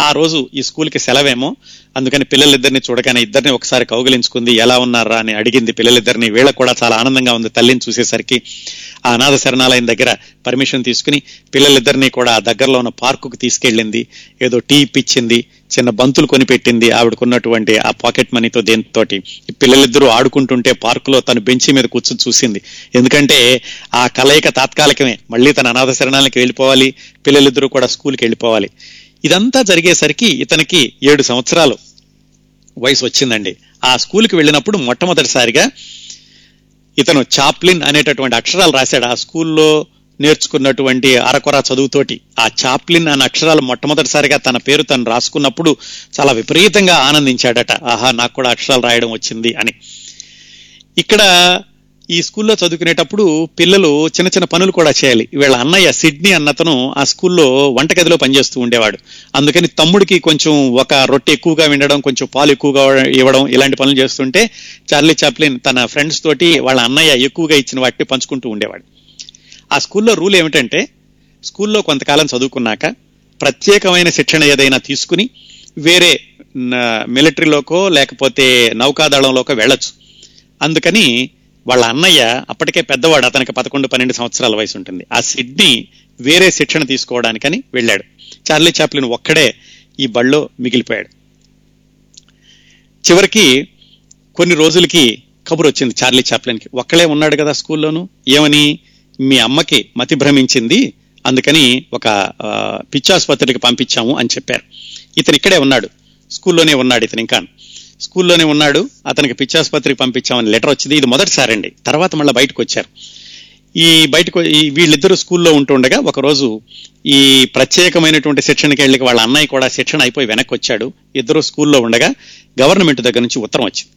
ఆ రోజు ఈ స్కూల్కి సెలవేమో అందుకని పిల్లలిద్దరిని చూడగానే ఇద్దరిని ఒకసారి కౌగిలించుకుంది ఎలా ఉన్నారా? అని అడిగింది పిల్లలిద్దరిని. వీళ్ళకు కూడా చాలా ఆనందంగా ఉంది తల్లిని చూసేసరికి. ఆ అనాథ శరణాలయం దగ్గర పర్మిషన్ తీసుకుని పిల్లలిద్దరిని కూడా ఆ దగ్గరలో ఉన్న పార్కుకు తీసుకెళ్ళింది. ఏదో టీ ఇప్పించింది చిన్న బంతులు కొనిపెట్టింది ఆవిడకున్నటువంటి ఆ పాకెట్ మనీతో దేనితోటి. పిల్లలిద్దరూ ఆడుకుంటుంటే పార్కులో తను బెంచి మీద కూర్చొని చూసింది. ఎందుకంటే ఆ కలయిక తాత్కాలికమే. మళ్ళీ తన అనాథ శరణాలకి వెళ్ళిపోవాలి పిల్లలిద్దరూ కూడా స్కూల్కి వెళ్ళిపోవాలి. ఇదంతా జరిగేసరికి ఇతనికి ఏడు సంవత్సరాలు వయసు వచ్చిందండి. ఆ స్కూల్కి వెళ్ళినప్పుడు మొట్టమొదటిసారిగా ఇతను చాప్లిన్ అనేటటువంటి అక్షరాలు రాశాడు. ఆ స్కూల్లో నేర్చుకున్నటువంటి అరకొర చదువుతోటి ఆ చాప్లిన్ అనే అక్షరాలు మొట్టమొదటిసారిగా తన పేరు తను రాసుకున్నప్పుడు చాలా విపరీతంగా ఆనందించాడట. ఆహా నాకు కూడా అక్షరాలు రాయడం వచ్చింది అని. ఇక్కడ ఈ స్కూల్లో చదువుకునేటప్పుడు పిల్లలు చిన్న చిన్న పనులు కూడా చేయాలి. వీళ్ళ అన్నయ్య సిడ్నీ అన్నతను ఆ స్కూల్లో వంటగదిలో పనిచేస్తూ ఉండేవాడు. అందుకని తమ్ముడికి కొంచెం ఒక రొట్టె ఎక్కువగా వినడం కొంచెం పాలు ఎక్కువగా ఇవ్వడం ఇలాంటి పనులు చేస్తుంటే చార్లీ చాప్లిన్ తన ఫ్రెండ్స్ తోటి వాళ్ళ అన్నయ్య ఎక్కువగా ఇచ్చిన వాటిని పంచుకుంటూ ఉండేవాడు. ఆ స్కూల్లో రూల్ ఏమిటంటే స్కూల్లో కొంతకాలం చదువుకున్నాక ప్రత్యేకమైన శిక్షణ ఏదైనా తీసుకుని వేరే మిలిటరీలోకో లేకపోతే నౌకాదళంలోకో వెళ్ళొచ్చు. అందుకని వాళ్ళ అన్నయ్య అప్పటికే పెద్దవాడు అతనికి పదకొండు పన్నెండు సంవత్సరాల వయసు ఉంటుంది. ఆ సిడ్నీ వేరే శిక్షణ తీసుకోవడానికని వెళ్ళాడు. చార్లీ చాప్లిన్ ఒక్కడే ఈ బళ్ళో మిగిలిపోయాడు. చివరికి కొన్ని రోజులకి కబురు వచ్చింది చార్లీ చాప్లిన్కి. ఒక్కడే ఉన్నాడు కదా స్కూల్లోను? ఏమని? మీ అమ్మకి మతి భ్రమించింది అందుకని ఒక పిచ్చాసుపత్రికి పంపించాము అని చెప్పారు. ఇతను ఇక్కడే ఉన్నాడు. స్కూల్లోనే ఉన్నాడు ఇతను ఇంకా. స్కూల్లోనే ఉన్నాడు. అతనికి పిచ్చాసుపత్రికి పంపించామని లెటర్ వచ్చింది. ఇది మొదటిసారండి తర్వాత మళ్ళీ బయటకు వచ్చారు. ఈ బయటకు ఈ వీళ్ళిద్దరూ స్కూల్లో ఉంటుండగా ఒకరోజు ఈ ప్రత్యేకమైనటువంటి శిక్షణకి వెళ్ళి వాళ్ళ అన్నయ్య కూడా శిక్షణ అయిపోయి వెనక్కి వచ్చాడు. ఇద్దరు స్కూల్లో ఉండగా గవర్నమెంట్ దగ్గర నుంచి ఉత్తరం వచ్చింది.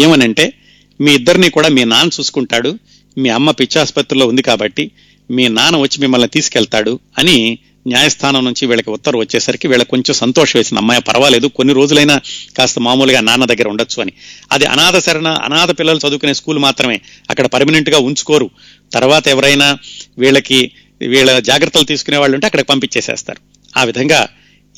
ఏమనంటే మీ ఇద్దరిని కూడా మీ నాన్న చూసుకుంటాడు. మీ అమ్మ పిచ్చాసుపత్రిలో ఉంది కాబట్టి మీ నాన్న వచ్చి మిమ్మల్ని తీసుకెళ్తాడు అని న్యాయస్థానం నుంచి వీళ్ళకి ఉత్తర్వు వచ్చేసరికి వీళ్ళకి కొంచెం సంతోషం వేసింది. అమ్మాయి పర్వాలేదు కొన్ని రోజులైనా కాస్త మామూలుగా నాన్న దగ్గర ఉండొచ్చు అని. అది అనాథ శరణ అనాథ పిల్లలు చదువుకునే స్కూల్ మాత్రమే. అక్కడ పర్మనెంట్గా ఉంచుకోరు. తర్వాత ఎవరైనా వీళ్ళకి వీళ్ళ జాగ్రత్తలు తీసుకునే వాళ్ళు ఉంటే అక్కడికి పంపించేసేస్తారు. ఆ విధంగా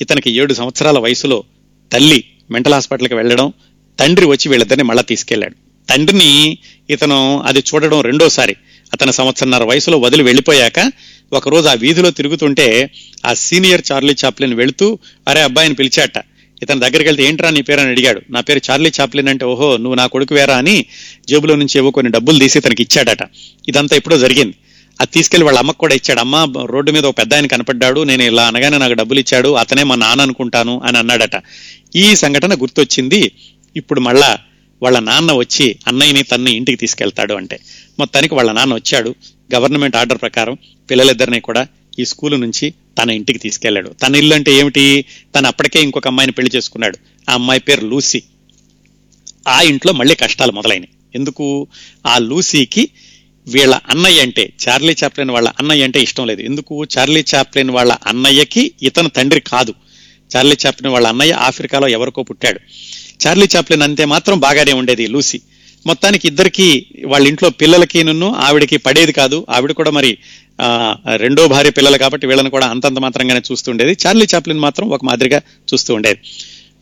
ఇతనికి ఏడు సంవత్సరాల వయసులో తల్లి మెంటల్ హాస్పిటల్కి వెళ్ళడం తండ్రి వచ్చి వీళ్ళిద్దరిని మళ్ళా తీసుకెళ్ళాడు. తండ్రిని ఇతను అది చూడడం రెండోసారి. అతను సంవత్సరన్నర వయసులో వదిలి వెళ్ళిపోయాక ఒకరోజు ఆ వీధిలో తిరుగుతుంటే ఆ సీనియర్ చార్లీ చాప్లిన్ వెళుతూ అరే అబ్బాయిని పిలిచాట. ఇతని దగ్గరికి వెళ్తే ఏంట్రా నీ పేరు? అని అడిగాడు. నా పేరు చార్లీ చాప్లిన్ అంటే ఓహో నువ్వు నా కొడుకు వేరా అని జేబులో నుంచి ఏవో కొన్ని డబ్బులు తీసి తనకి ఇచ్చాడట. ఇదంతా ఎప్పుడో జరిగింది. అది తీసుకెళ్ళి వాళ్ళ అమ్మకు కూడా ఇచ్చాడు. అమ్మ రోడ్డు మీద ఒక పెద్ద ఆయన కనపడ్డాడు. నేను ఇలా అనగానే నాకు డబ్బులు ఇచ్చాడు. అతనే మా నాన్న అనుకుంటాను అని అన్నాడట. ఈ సంఘటన గుర్తొచ్చింది. ఇప్పుడు మళ్ళా వాళ్ళ నాన్న వచ్చి అన్నయ్యని తన్ని ఇంటికి తీసుకెళ్తాడు అంటే. మొత్తానికి వాళ్ళ నాన్న వచ్చాడు. గవర్నమెంట్ ఆర్డర్ ప్రకారం పిల్లలిద్దరిని కూడా ఈ స్కూల్ నుంచి తన ఇంటికి తీసుకెళ్ళాడు తన ఇల్లు అంటే ఏమిటి? తను అప్పటికే ఇంకొక అమ్మాయిని పెళ్ళి చేసుకున్నాడు. ఆ అమ్మాయి పేరు లూసీ. ఆ ఇంట్లో మళ్ళీ కష్టాలు మొదలైనవి ఎందుకు? ఆ లూసీకి వీళ్ళ అన్నయ్య అంటే చార్లీ చాప్లిన్ వాళ్ళ అన్నయ్య అంటే ఇష్టం లేదు. ఎందుకు? చార్లీ చాప్లిన్ వాళ్ళ అన్నయ్యకి ఇతను తండ్రి కాదు. చార్లీ చాప్లిన్ వాళ్ళ అన్నయ్య ఆఫ్రికాలో ఎవరికో పుట్టాడు. చార్లీ చాప్లిన్ అంతే మాత్రం బాగానే ఉండేది లూసీ. మొత్తానికి ఇద్దరికి వాళ్ళ ఇంట్లో పిల్లలకి నన్ను ఆవిడకి పడేది కాదు. ఆవిడ కూడా మరి ఆ, రెండో భార్య పిల్లలు కాబట్టి వీళ్ళని కూడా అంతంత మాత్రంగానే చూస్తుండేది. చార్లీ చాప్లిన్ మాత్రం ఒక మాదిరిగా చూస్తూ ఉండేది.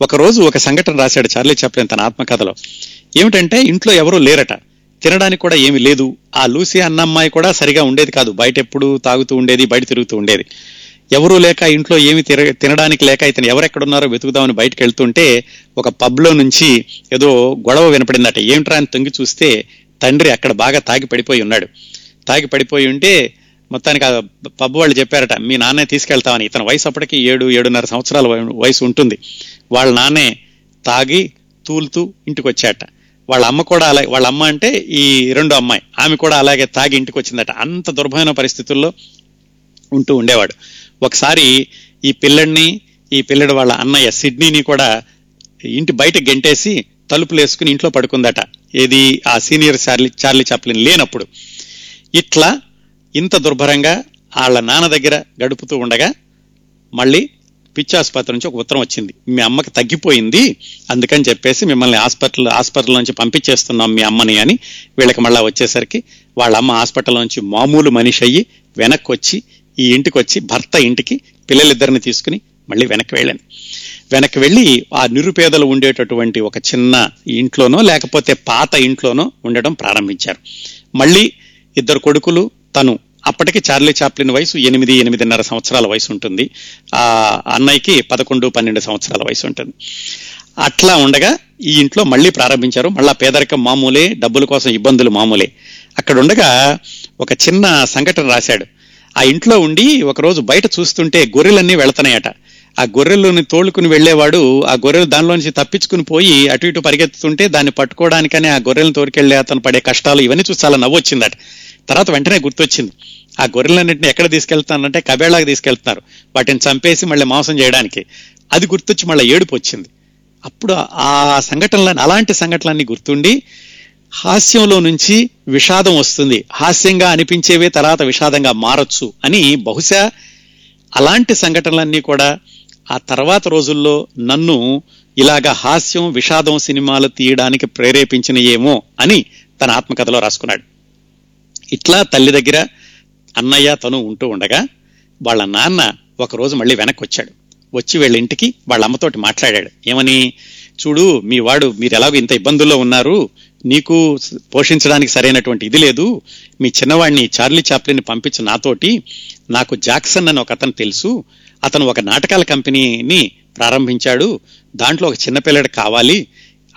ఒక రోజు ఒక సంఘటన రాశాడు చార్లీ చాప్లిన్ తన ఆత్మకథలో. ఏమిటంటే ఇంట్లో ఎవరూ లేరట. తినడానికి కూడా ఏమీ లేదు. ఆ లూసీ అన్నమ్మాయి కూడా సరిగా ఉండేది కాదు. బయట ఎప్పుడు తాగుతూ ఉండేది బయట తిరుగుతూ ఉండేది. ఎవరూ లేక ఇంట్లో ఏమి తిర తినడానికి లేక ఇతను ఎవరెక్కడున్నారో వెతుకుదామని బయటకు వెళ్తుంటే ఒక పబ్లో నుంచి ఏదో గొడవ వినపడిందట. ఏమిట్రా అని తొంగి చూస్తే తండ్రి అక్కడ బాగా తాగి పడిపోయి ఉన్నాడు. తాగి పడిపోయి ఉంటే మొత్తానికి ఆ పబ్ వాళ్ళు చెప్పారట మీ నాన్నే తీసుకెళ్తామని. ఇతని వయసు అప్పటికి ఏడు ఏడున్నర సంవత్సరాల వయసు ఉంటుంది. వాళ్ళ నాన్నే తాగి తూలుతూ ఇంటికి వచ్చాట వాళ్ళ అమ్మ కూడా అలాగే వాళ్ళ అమ్మ అంటే ఈ రెండు అమ్మాయి. ఆమె కూడా అలాగే తాగి ఇంటికి వచ్చిందట అంత దుర్భమైన పరిస్థితుల్లో ఉంటూ ఉండేవాడు. ఒకసారి ఈ పిల్లడిని ఈ పిల్లడి వాళ్ళ అన్నయ్య సిడ్నీని కూడా ఇంటి బయట గెంటేసి తలుపులు వేసుకుని ఇంట్లో పడుకుందట. ఏది ఆ సీనియర్ చార్లీ చార్లీ చాప్లిన్ లేనప్పుడు. ఇట్లా ఇంత దుర్భరంగా వాళ్ళ నాన్న దగ్గర గడుపుతూ ఉండగా మళ్ళీ పిచ్చి ఆసుపత్రి నుంచి ఒక ఉత్తరం వచ్చింది. మీ అమ్మకి తగ్గిపోయింది అందుకని చెప్పేసి మిమ్మల్ని హాస్పిటల్ హాస్పిటల్ నుంచి పంపించేస్తున్నాం మీ అమ్మని అని వీళ్ళకి మళ్ళీ వచ్చేసరికి వాళ్ళ అమ్మ హాస్పిటల్ నుంచి మామూలు మనిషి అయ్యి వెనక్కి వచ్చి ఈ ఇంటికి వచ్చి భర్త ఇంటికి పిల్లలిద్దరిని తీసుకుని మళ్ళీ వెనక్కి వెళ్ళాను. వెనక్కి వెళ్ళి ఆ నిరుపేదలు ఉండేటటువంటి ఒక చిన్న ఇంట్లోనో లేకపోతే పాత ఇంట్లోనో ఉండడం ప్రారంభించారు. మళ్ళీ ఇద్దరు కొడుకులు తను అప్పటికి చార్లీ చాప్లిన్ వయసు ఎనిమిది ఎనిమిదిన్నర సంవత్సరాల వయసు ఉంటుంది. ఆ అన్నయ్యకి పదకొండు పన్నెండు సంవత్సరాల వయసు ఉంటుంది. అట్లా ఉండగా ఈ ఇంట్లో మళ్ళీ ప్రారంభించారు. మళ్ళా పేదరికం మామూలే డబ్బుల కోసం ఇబ్బందులు మామూలే. అక్కడ ఉండగా ఒక చిన్న సంఘటన రాశాడు. ఆ ఇంట్లో ఉండి ఒకరోజు బయట చూస్తుంటే గొర్రెలన్నీ వెళుతున్నాయట. ఆ గొర్రెలను తోలుకుని వెళ్ళేవాడు ఆ గొర్రెలు దానిలోంచి తప్పించుకుని పోయి అటు ఇటు పరిగెత్తుతుంటే దాన్ని పట్టుకోవడానికనే ఆ గొర్రెలను తోరికెళ్ళే అతను పడే కష్టాలు ఇవన్నీ చూసి చాలా నవ్వొచ్చిందట. తర్వాత వెంటనే గుర్తొచ్చింది. ఆ గొర్రెలన్నింటిని ఎక్కడ తీసుకెళ్తానంటే కబేళాకి తీసుకెళ్తున్నారు. వాటిని చంపేసి మళ్ళీ మోసం చేయడానికి. అది గుర్తొచ్చి మళ్ళీ ఏడుపు వచ్చింది. అప్పుడు ఆ సంఘటనలన్నీ అలాంటి సంఘటనలన్నీ గుర్తుండి హాస్యంలో నుంచి విషాదం వస్తుంది. హాస్యంగా అనిపించేవే తర్వాత విషాదంగా మారొచ్చు అని బహుశా అలాంటి సంఘటనలన్నీ కూడా ఆ తర్వాత రోజుల్లో నన్ను ఇలాగ హాస్యం విషాదం సినిమాలు తీయడానికి ప్రేరేపించిన ఏమో అని తన ఆత్మకథలో రాసుకున్నాడు. ఇట్లా తల్లి దగ్గర అన్నయ్య తను ఉంటూ ఉండగా వాళ్ళ నాన్న ఒకరోజు మళ్ళీ వెనక్కి వచ్చాడు వచ్చి వీళ్ళ ఇంటికి వాళ్ళ అమ్మతోటి మాట్లాడాడు. ఏమని? చూడు మీ వాడు మీరు ఎలాగో ఇంత ఇబ్బందుల్లో ఉన్నారు. నీకు పోషించడానికి సరైనటువంటి ఇది లేదు. మీ చిన్నవాడిని చార్లీ చాప్లిని పంపించి నాతోటి నాకు జాక్సన్ అని ఒక అతను తెలుసు. అతను ఒక నాటకాల కంపెనీని ప్రారంభించాడు. దాంట్లో ఒక చిన్నపిల్లడు కావాలి.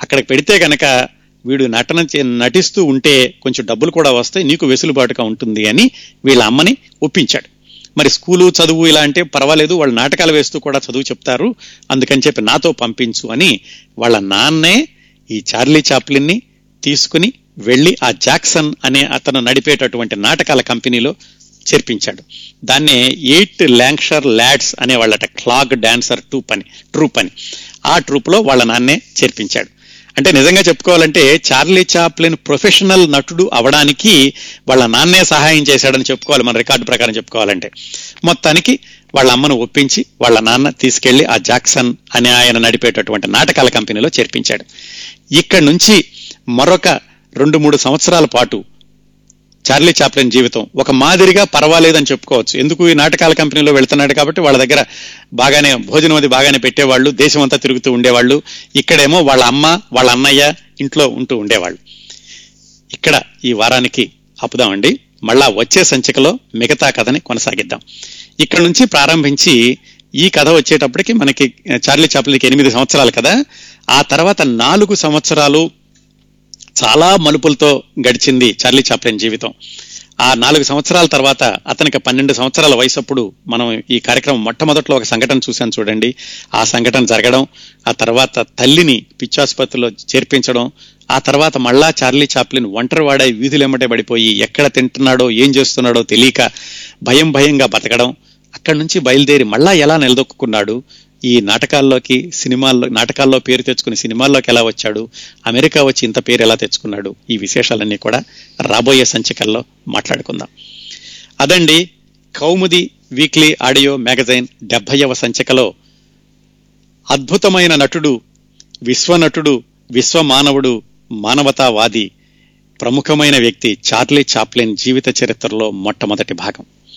అక్కడికి పెడితే గనక వీడు నటన నటిస్తూ ఉంటే కొంచెం డబ్బులు కూడా వస్తాయి. నీకు వెసులుబాటుగా ఉంటుంది అని వీళ్ళ అమ్మని ఒప్పించాడు. మరి స్కూలు చదువు ఇలా అంటే పర్వాలేదు. వాళ్ళు నాటకాలు వేస్తూ కూడా చదువు చెప్తారు. అందుకని చెప్పి నాతో పంపించు అని వాళ్ళ నాన్నే ఈ చార్లీ చాప్లిన్ని తీసుకుని వెళ్ళి ఆ జాక్సన్ అనే అతను నడిపేటటువంటి నాటకాల కంపెనీలో చేర్పించాడు. దాన్నే ఎయిట్ ల్యాంక్షర్ ల్యాడ్స్ అనే వాళ్ళట క్లాగ్ డాన్సర్ ట్రూప్ అని ట్రూప్ అని. ఆ ట్రూప్లో వాళ్ళ నాన్నే చేర్పించాడు. అంటే నిజంగా చెప్పుకోవాలంటే చార్లీ చాప్లిన్ ప్రొఫెషనల్ నటుడు అవడానికి వాళ్ళ నాన్నే సహాయం చేశాడని చెప్పుకోవాలి మన రికార్డు ప్రకారం చెప్పుకోవాలంటే. మొత్తానికి వాళ్ళ అమ్మను ఒప్పించి వాళ్ళ నాన్న తీసుకెళ్ళి ఆ జాక్సన్ అనే ఆయన నడిపేటటువంటి నాటకాల కంపెనీలో చేర్పించాడు. ఇక్కడి నుంచి మరొక రెండు మూడు సంవత్సరాల పాటు చార్లీ చాప్లిన్ జీవితం ఒక మాదిరిగా పర్వాలేదని చెప్పుకోవచ్చు. ఎందుకు? ఈ నాటకాల కంపెనీలో వెళ్తున్నాడు కాబట్టి వాళ్ళ దగ్గర బాగానే భోజనం అది బాగానే పెట్టేవాళ్ళు దేశం అంతా తిరుగుతూ ఉండేవాళ్ళు. ఇక్కడేమో వాళ్ళ అమ్మ వాళ్ళ అన్నయ్య ఇంట్లో ఉంటూ ఉండేవాళ్ళు. ఇక్కడ ఈ వారానికి ఆపుదామండి మళ్ళా వచ్చే సంచికలో మిగతా కథని కొనసాగిద్దాం. ఇక్కడ నుంచి ప్రారంభించి ఈ కథ వచ్చేటప్పటికి మనకి చార్లీ చాప్లిన్కి ఎనిమిది సంవత్సరాలు కదా. ఆ తర్వాత నాలుగు సంవత్సరాలు చాలా మలుపులతో గడిచింది చార్లీ చాప్లిన్ జీవితం. ఆ నాలుగు సంవత్సరాల తర్వాత అతనికి పన్నెండు సంవత్సరాల వయసు అప్పుడు మనం ఈ కార్యక్రమం మొట్టమొదట్లో ఒక సంఘటన చూశాను చూడండి. ఆ సంఘటన జరగడం ఆ తర్వాత తల్లిని పిచ్చాసుపత్రిలో చేర్పించడం ఆ తర్వాత మళ్ళా చార్లీ చాప్లిన్ ఒంటరి వాడై వీధులెమ్మటే పడిపోయి ఎక్కడ తింటున్నాడో ఏం చేస్తున్నాడో తెలియక భయం భయంగా బతకడం అక్కడి నుంచి బయలుదేరి మళ్ళా ఎలా నిలదొక్కున్నాడు ఈ నాటకాల్లోకి సినిమాల్లో నాటకాల్లో పేరు తెచ్చుకుని సినిమాల్లోకి ఎలా వచ్చాడు అమెరికా వచ్చి ఇంత పేరు ఎలా తెచ్చుకున్నాడు ఈ విశేషాలన్నీ కూడా రాబోయే సంచికల్లో మాట్లాడుకుందాం. అదండి కౌముది వీక్లీ ఆడియో మ్యాగజైన్ డెబ్బైవ సంచికలో. అద్భుతమైన నటుడు విశ్వనటుడు విశ్వమానవుడు మానవతావాది ప్రముఖమైన వ్యక్తి చార్లీ చాప్లిన్ జీవిత చరిత్రలో మొట్టమొదటి భాగం.